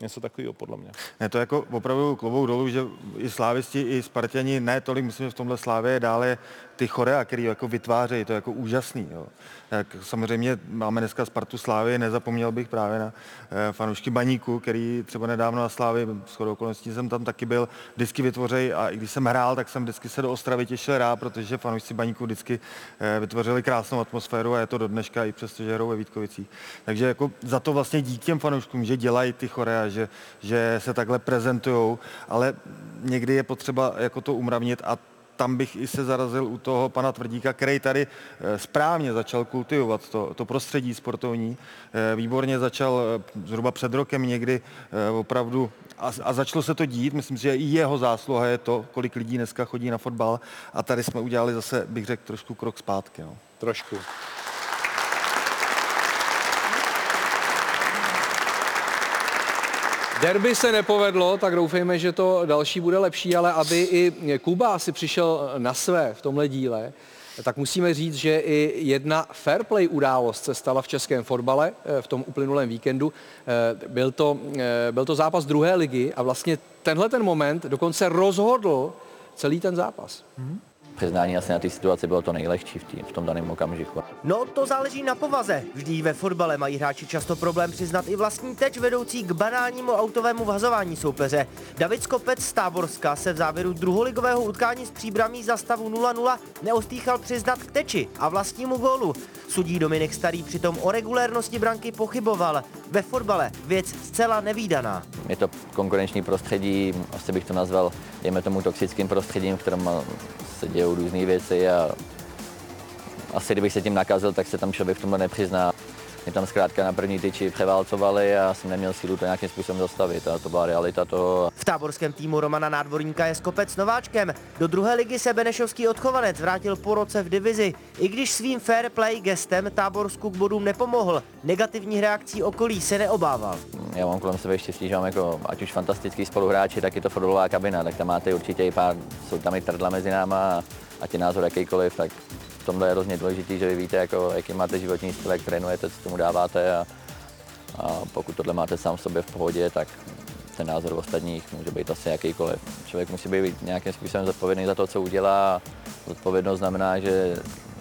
[SPEAKER 8] něco takového, podle mě.
[SPEAKER 7] Ne, to jako opravdu klobou dolů, že i slávisti, i Spartěni, ne tolik, myslím, že v tomhle slávě je dále ty chorea, který jako vytvářejí, to je jako úžasný. Jo. Tak samozřejmě máme dneska Spartu Slávy, nezapomněl bych právě na eh, fanoušky Baníku, který třeba nedávno na Slávy, shodou okolností jsem tam taky byl, vždycky vytvořej a i když jsem hrál, tak jsem vždycky se do Ostravy těšil rád, protože fanoušci Baníku vždycky eh, vytvořili krásnou atmosféru a je to do dneška i přesto, že hrajou ve Vítkovicích. Takže jako za to vlastně dík těm fanouškům, že dělají ty chorea, že, že se takhle prezentují, ale někdy je potřeba jako to umravnit a tam bych i se zarazil u toho pana Tvrdíka, který tady eh, správně začal kultivovat to, to prostředí sportovní. Eh, Výborně začal eh, zhruba před rokem někdy opravdu a, a začalo se to dít. Myslím si, že i jeho zásluha je to, kolik lidí dneska chodí na fotbal a tady jsme udělali zase, bych řekl, trošku krok zpátky. No.
[SPEAKER 1] Trošku. Derby se nepovedlo, tak doufejme, že to další bude lepší, ale aby i Kuba si přišel na své v tomhle díle, tak musíme říct, že i jedna fair play událost se stala v českém fotbale eh, v tom uplynulém víkendu. Eh, Byl to, eh, byl to zápas druhé ligy a vlastně tenhle ten moment dokonce rozhodl celý ten zápas.
[SPEAKER 16] Přiznání asi na té situaci bylo to nejlehčí v, tý, v tom daném okamžiku.
[SPEAKER 12] No, to záleží na povaze. Vždy ve fotbale mají hráči často problém přiznat i vlastní teč vedoucí k banálnímu autovému vhazování soupeře. David Skopec z Táborska se v závěru druholigového utkání s příbramí za stavu 0-0 neostýchal přiznat k teči a vlastnímu gólu. Sudí Dominik Starý přitom o regulérnosti branky pochyboval. Ve fotbale věc zcela nevýdaná.
[SPEAKER 16] Je to konkurenční prostředí, asi bych to nazval, dejme tomu toxickým prostředím, v kterém se dějou různé věci a asi kdybych se tím nakazil, tak se tam člověk v tomhle nepřizná. Mě tam zkrátka na první tyči převálcovali a jsem neměl sílu to nějakým způsobem zastavit a to byla realita toho.
[SPEAKER 12] V táborském týmu Romana Nádvorníka je Skopec nováčkem. Do druhé ligy se Benešovský odchovanec vrátil po roce v divizi. I když svým fair play gestem Táborsku k bodům nepomohl, negativních reakcí okolí se neobával.
[SPEAKER 16] Já mám kolem sebe štěstí, že mám jako, ať už fantastický spoluhráči, tak je to fotbalová kabina, tak tam máte určitě i pár, jsou tam i trdla mezi náma a, a ti názor jakýkoliv, tak v tomhle je hrozně důležitý, že vy víte, jako, jaký máte životní styl, jak trénujete, co tomu dáváte a, a pokud tohle máte sám v sobě v pohodě, tak ten názor ostatních může být asi jakýkoliv. Člověk musí být nějakým způsobem zodpovědný za to, co udělá. Zodpovědnost znamená, že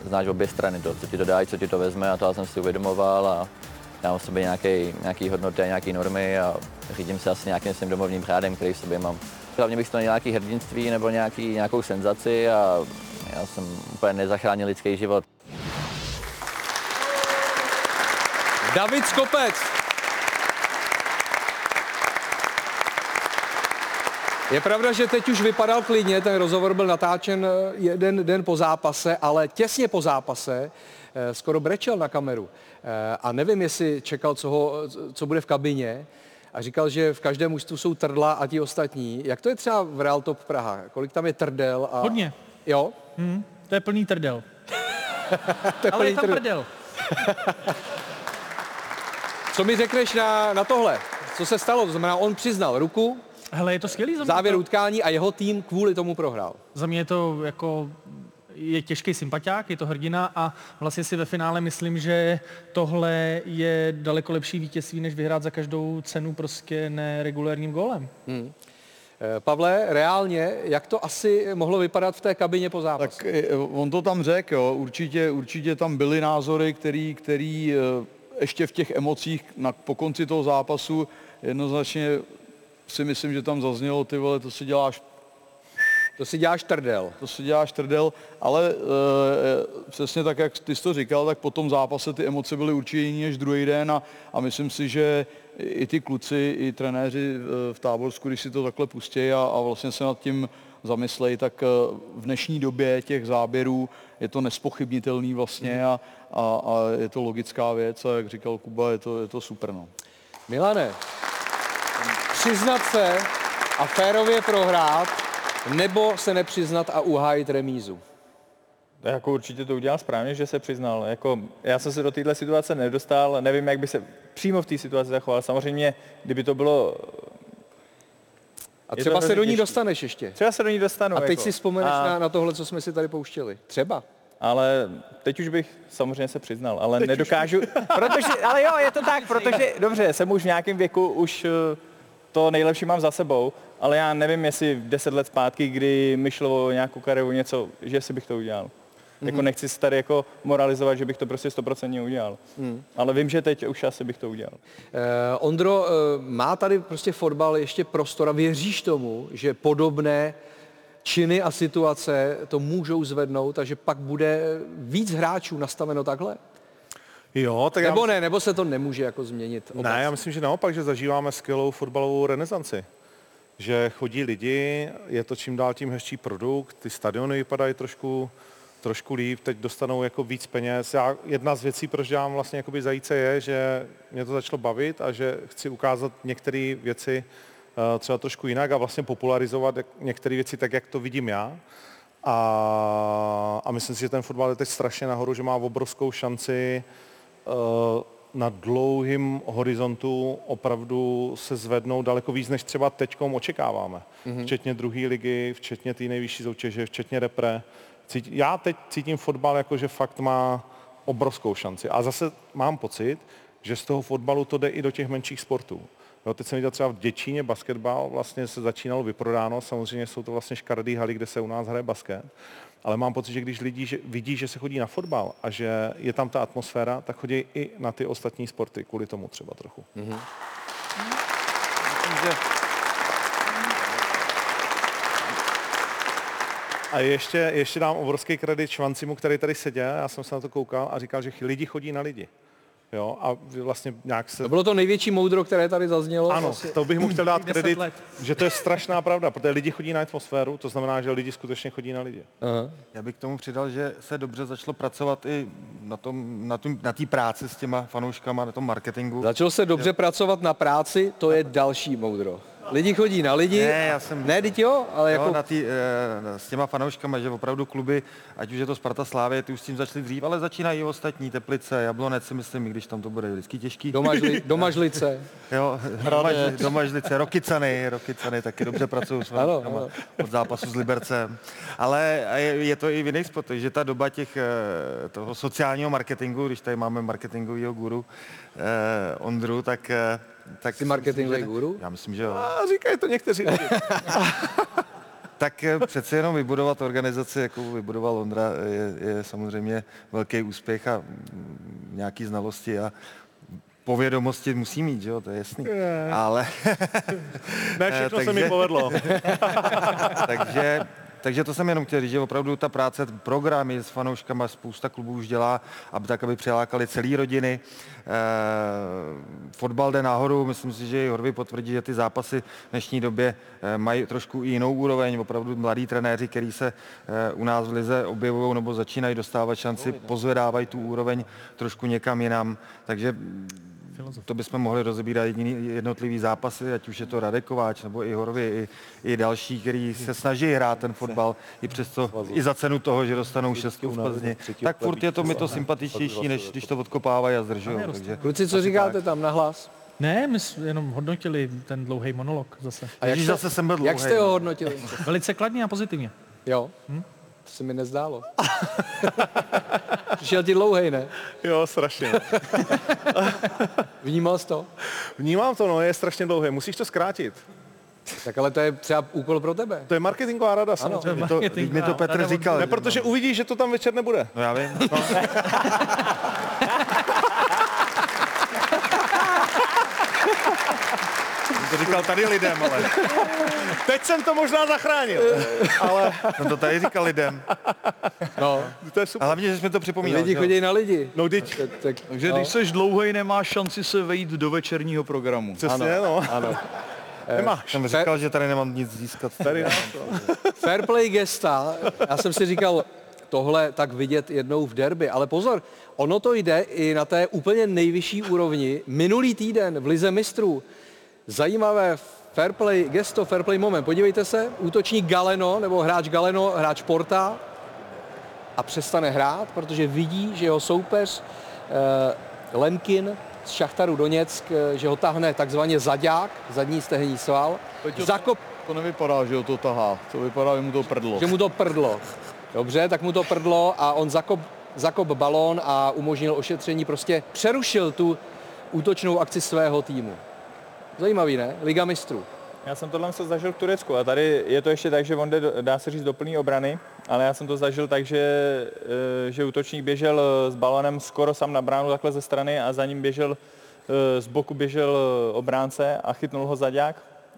[SPEAKER 16] znáš obě strany, to, co ti to dá, co ti to vezme a to já jsem si uvědomoval a já v sobě nějaký, nějaký hodnoty nějaké normy a řídím se asi nějakým svým domovním řádem, který v sobě mám. Hlavně bych to nějaký hrdinství nebo nějaký, nějakou senzaci a já jsem úplně nezachránil lidský život.
[SPEAKER 1] David Skopec. Je pravda, že teď už vypadal klidně, ten rozhovor byl natáčen eh, jeden den po zápase, ale těsně po zápase eh, skoro brečel na kameru. Eh, A nevím, jestli čekal, co, ho, co bude v kabině, a říkal, že v každém mužstvu jsou trdla a ti ostatní. Jak to je třeba v Real Top Praha? Kolik tam je trdel? A...
[SPEAKER 6] Hodně.
[SPEAKER 1] Jo?
[SPEAKER 6] Hmm, to je plný trdel.
[SPEAKER 1] to je
[SPEAKER 6] Ale
[SPEAKER 1] plný
[SPEAKER 6] je tam
[SPEAKER 1] trdel.
[SPEAKER 6] prdel.
[SPEAKER 1] Co mi řekneš na, na tohle? Co se stalo? To znamená, on přiznal ruku,
[SPEAKER 6] Hele, je to skvělý za mě.
[SPEAKER 1] závěr utkání a jeho tým kvůli tomu prohrál.
[SPEAKER 6] Za mě je to jako je těžký sympatiák, je to hrdina a vlastně si ve finále myslím, že tohle je daleko lepší vítězství, než vyhrát za každou cenu prostě neregulérním gólem.
[SPEAKER 1] Hmm. Eh, Pavle, reálně, jak to asi mohlo vypadat v té kabině po zápase?
[SPEAKER 5] Tak eh, on to tam řekl, jo. Určitě, určitě tam byly názory, který, který eh, ještě v těch emocích na, po konci toho zápasu jednoznačně si myslím, že tam zaznělo, ty vole, to si děláš
[SPEAKER 1] To si děláš trdel.
[SPEAKER 5] to si děláš trdel, ale e, přesně tak, jak ty jsi to říkal, tak po tom zápase ty emoce byly určitě jiný než druhý den a, a myslím si, že i ty kluci, i trenéři e, v Táborsku, když si to takhle pustí a, a vlastně se nad tím zamyslej, tak v dnešní době těch záběrů je to nespochybnitelný vlastně a, a, a je to logická věc a jak říkal Kuba, je to, je to super. No.
[SPEAKER 1] Milane, přiznat se a férově prohrát, nebo se nepřiznat a uhájit remízu?
[SPEAKER 4] To jako určitě to udělal správně, že se přiznal. Jako, já jsem se do téhle situace nedostal, nevím, jak by se přímo v té situaci zachoval. Samozřejmě, kdyby to bylo...
[SPEAKER 1] A třeba se do ní
[SPEAKER 4] těžký.
[SPEAKER 1] dostaneš ještě.
[SPEAKER 4] Třeba se do ní dostanu.
[SPEAKER 1] A teď
[SPEAKER 4] jako.
[SPEAKER 1] si vzpomeneš
[SPEAKER 4] A-
[SPEAKER 1] na, na tohle, co jsme si tady pouštěli. Třeba.
[SPEAKER 4] Ale teď už bych samozřejmě se přiznal, ale nedokážu, protože, ale jo, je to tak, protože, dobře, jsem už v nějakém věku, už eh, to nejlepší mám za sebou, ale já nevím, jestli 10 let zpátky, kdy mi šlo o nějakou kariéru, něco, že si bych to udělal. Jako
[SPEAKER 1] Mhm.
[SPEAKER 4] nechci si tady jako moralizovat, že bych to prostě stoprocentně udělal.
[SPEAKER 1] Hmm.
[SPEAKER 4] Ale vím, že teď už asi bych to udělal.
[SPEAKER 1] Eh, Ondro, eh, má tady prostě fotbal ještě prostor a věříš tomu, že podobné činy a situace to můžou zvednout, takže pak bude víc hráčů nastaveno takhle?
[SPEAKER 8] Jo, tak já
[SPEAKER 1] nebo
[SPEAKER 8] myslím-
[SPEAKER 1] ne, nebo se to nemůže jako změnit?
[SPEAKER 8] Ne, já myslím, že naopak, že zažíváme skvělou fotbalovou renesanci. Že chodí lidi, je to čím dál tím hezčí produkt, ty stadiony vypadají trošku, trošku líp, teď dostanou jako víc peněz. Já, jedna z věcí, proč dělám vlastně jakoby zajíce, je, že mě to začalo bavit a že chci ukázat některé věci eh, třeba trošku jinak a vlastně popularizovat některé věci tak, jak to vidím já. A, a myslím si, že ten fotbal je teď strašně nahoru, že má obrovskou šanci eh, na dlouhým horizontu opravdu se zvednou daleko víc, než třeba teďkom očekáváme.
[SPEAKER 1] Mhm.
[SPEAKER 8] Mm-hmm. Včetně druhé ligy, včetně té nejvyšší soutěže, včetně repre. Cít, já teď cítím fotbal jako, že fakt má obrovskou šanci. A zase mám pocit, že z toho fotbalu to jde i do těch menších sportů. Jo, teď jsem viděl třeba v Děčíně basketbal, vlastně se začínalo vyprodáno, samozřejmě jsou to vlastně škaredý haly, kde se u nás hraje basket, ale mám pocit, že když lidi že, vidí, že se chodí na fotbal a že je tam ta atmosféra, tak chodí i na ty ostatní sporty, kvůli tomu třeba trochu.
[SPEAKER 1] Mm-hmm.
[SPEAKER 8] A ještě, ještě dám obrovský kredit Švancimu, který tady seděl, já jsem se na to koukal a říkal, že lidi chodí na lidi. Jo, a vlastně nějak se...
[SPEAKER 1] To bylo to největší moudro, které tady zaznělo.
[SPEAKER 8] Ano,
[SPEAKER 1] Asi-
[SPEAKER 8] to bych mu chtěl dát
[SPEAKER 1] 10
[SPEAKER 8] kredit,
[SPEAKER 1] let.
[SPEAKER 8] že to je strašná pravda, protože lidi chodí na atmosféru, to znamená, že lidi skutečně chodí na lidi.
[SPEAKER 1] Aha.
[SPEAKER 7] Já bych k tomu přidal, že se dobře začalo pracovat i na tom, na tom, na té práci s těma fanouškama, na tom marketingu.
[SPEAKER 1] Začalo se dobře pracovat na práci, to je další moudro. Lidi chodí na lidi.
[SPEAKER 7] Ne, já jsem...
[SPEAKER 1] Ne, teď jo, ale
[SPEAKER 7] jo,
[SPEAKER 1] jako...
[SPEAKER 7] na tý, e, s těma fanouškama, že opravdu kluby, ať už je to Sparta Slávě, ty už s tím začali dřív, ale začínají i ostatní, Teplice, Jablonec si myslím, i když tam to bude vždycky těžký.
[SPEAKER 1] Domažli, domažlice.
[SPEAKER 7] Jo, domažli, domažlice, Rokycany, Rokycany taky dobře pracují s
[SPEAKER 1] Ano,
[SPEAKER 7] fanouškama
[SPEAKER 1] ano.
[SPEAKER 7] od zápasu s Libercem. Ale je, je to i v jiných sportech, že ta doba těch, eh, toho sociálního marketingu, když tady máme marketingového guru eh, Ondru, tak... eh, tak
[SPEAKER 1] Jsi marketingový guru?
[SPEAKER 7] Já myslím, že jo.
[SPEAKER 8] A říkají to někteří lidi.
[SPEAKER 7] Tak eh, přece jenom vybudovat organizaci, jakou vybudoval Ondra, je, je samozřejmě velký úspěch a mm, nějaký znalosti a povědomosti musí mít, že jo, to je jasný.
[SPEAKER 8] Je.
[SPEAKER 7] Ale...
[SPEAKER 8] Ne, všechno se mi povedlo.
[SPEAKER 7] takže, takže to jsem jenom chtěl říct, že opravdu ta práce, programy s fanouškama, spousta klubů už dělá, aby tak, aby přilákali celé rodiny. E, fotbal jde nahoru, myslím si, že i Horvy potvrdí, že ty zápasy v dnešní době eh, mají trošku i jinou úroveň, opravdu mladí trenéři, kteří se eh, u nás v Lize objevují nebo začínají dostávat šanci, pozvedávají tu úroveň trošku někam jinam, takže to bychom mohli rozebírat jediný, jednotlivý zápasy, ať už je to Radek Kováč nebo i Horvy, i, i další, kteří se snaží hrát ten fotbal, i přesto, i za cenu toho, že dostanou šestku v Plzni. Tak furt je to mi to sympatičtější, než když to odkopávají a zdržují. Takže
[SPEAKER 1] Kluci, co říkáte tam na hlas?
[SPEAKER 6] Ne, my jsme jenom hodnotili ten dlouhý monolog zase.
[SPEAKER 1] A jak jste-
[SPEAKER 7] zase jsem byl
[SPEAKER 1] Jak
[SPEAKER 7] dlouhej.
[SPEAKER 1] jste ho hodnotili?
[SPEAKER 6] Velice kladně a pozitivně.
[SPEAKER 1] Jo? Hm? To se mi nezdálo. Přišel ti dlouhej, ne?
[SPEAKER 8] Jo, strašně.
[SPEAKER 1] Vnímal jsi to?
[SPEAKER 8] Vnímám to, no, je strašně dlouhé, musíš to zkrátit.
[SPEAKER 1] Tak ale to je třeba úkol pro tebe.
[SPEAKER 8] To je marketingová rada samozřejmě.
[SPEAKER 7] to- mi to Petr říkal,
[SPEAKER 8] Ne,
[SPEAKER 7] že
[SPEAKER 8] protože uvidíš, že to tam večer nebude.
[SPEAKER 7] No já vím. No.
[SPEAKER 8] to říkal tady lidem, ale... Teď jsem to možná zachránil. Ale
[SPEAKER 7] Jsem to tady říkal lidem.
[SPEAKER 1] No.
[SPEAKER 8] to je super.
[SPEAKER 7] A hlavně, že jsi mi to připomínal.
[SPEAKER 1] Lidi chodí na lidi.
[SPEAKER 8] No, teď...
[SPEAKER 1] Tak,
[SPEAKER 5] Takže
[SPEAKER 1] no.
[SPEAKER 5] když jsi dlouhej, nemáš šanci se vejít do večerního programu.
[SPEAKER 8] Přesně, no.
[SPEAKER 1] Ano.
[SPEAKER 8] Nemáš.
[SPEAKER 7] Jsem říkal, že tady nemám nic získat.
[SPEAKER 8] Tady no.
[SPEAKER 1] Fair play gesta, já jsem si říkal, tohle tak vidět jednou v derby, ale pozor, ono to jde i na té úplně nejvyšší úrovni. Minulý týden v Lize mistrů zajímavé fair play gesto, fair play moment. Podívejte se, útočník Galeno, nebo hráč Galeno, hráč Porta a přestane hrát, protože vidí, že jeho soupeř eh, Lemkin z Šachtaru Doněck, eh, že ho tahne takzvaně zadák, zadní stehenní sval.
[SPEAKER 5] Peťo,
[SPEAKER 1] Zakop,
[SPEAKER 5] To nevypadá, že ho to tahá. To vypadá, že mu to prdlo.
[SPEAKER 1] že mu to prdlo. Dobře, tak mu to prdlo a on zakop, zakop balón a umožnil ošetření, prostě přerušil tu útočnou akci svého týmu. Zajímavý, ne? Liga mistrů.
[SPEAKER 4] Já jsem tohle se zažil v Turecku a tady je to ještě tak, že on jde, dá se říct, do plný obrany, ale já jsem to zažil tak, že, eh, že útočník běžel eh, s balonem skoro sám na bránu takhle ze strany a za ním běžel, eh, z boku běžel obránce a chytnul ho zaďák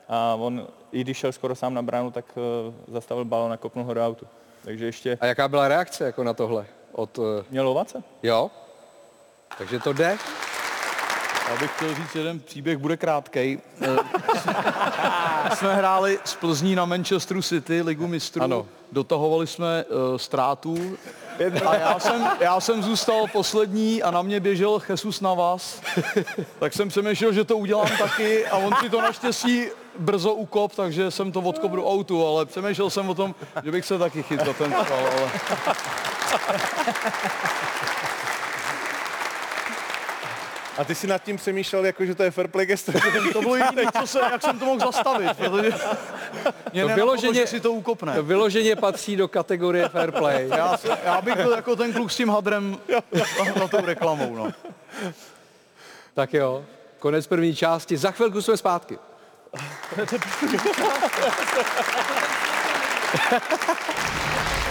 [SPEAKER 4] a on, i když šel skoro sám na bránu, tak zastavil balon a kopnul ho do autu. Takže ještě...
[SPEAKER 1] A jaká byla reakce jako na tohle? Od,
[SPEAKER 4] Měl ovace?
[SPEAKER 1] jo? Takže to jde?
[SPEAKER 5] Já bych chtěl říct jeden příběh, bude krátkej. Eh, jsme hráli s Plzní na Manchesteru City, ligu mistrů.
[SPEAKER 1] Ano.
[SPEAKER 5] Dotahovali jsme uh, ztrátu. A já jsem, já jsem zůstal poslední a na mě běžel Jesus Navas. tak jsem přemýšlel, že to udělám taky a on si to naštěstí brzo ukop, takže jsem to odkop do autu, ale přemýšlel jsem o tom, že bych se taky chytil ten ale...
[SPEAKER 8] A ty si nad tím přemýšlel, jako, že to je fair play gesto. že
[SPEAKER 5] To bylo jediné, co se, jak jsem to mohl zastavit, protože mě
[SPEAKER 1] To vyloženě,
[SPEAKER 5] že si to ukopne.
[SPEAKER 1] to vyloženě patří do kategorie fair play.
[SPEAKER 5] Já, já bych byl jako ten kluk s tím hadrem za, za tou reklamou, no.
[SPEAKER 1] Tak jo, konec první části. Za chvilku jsme zpátky.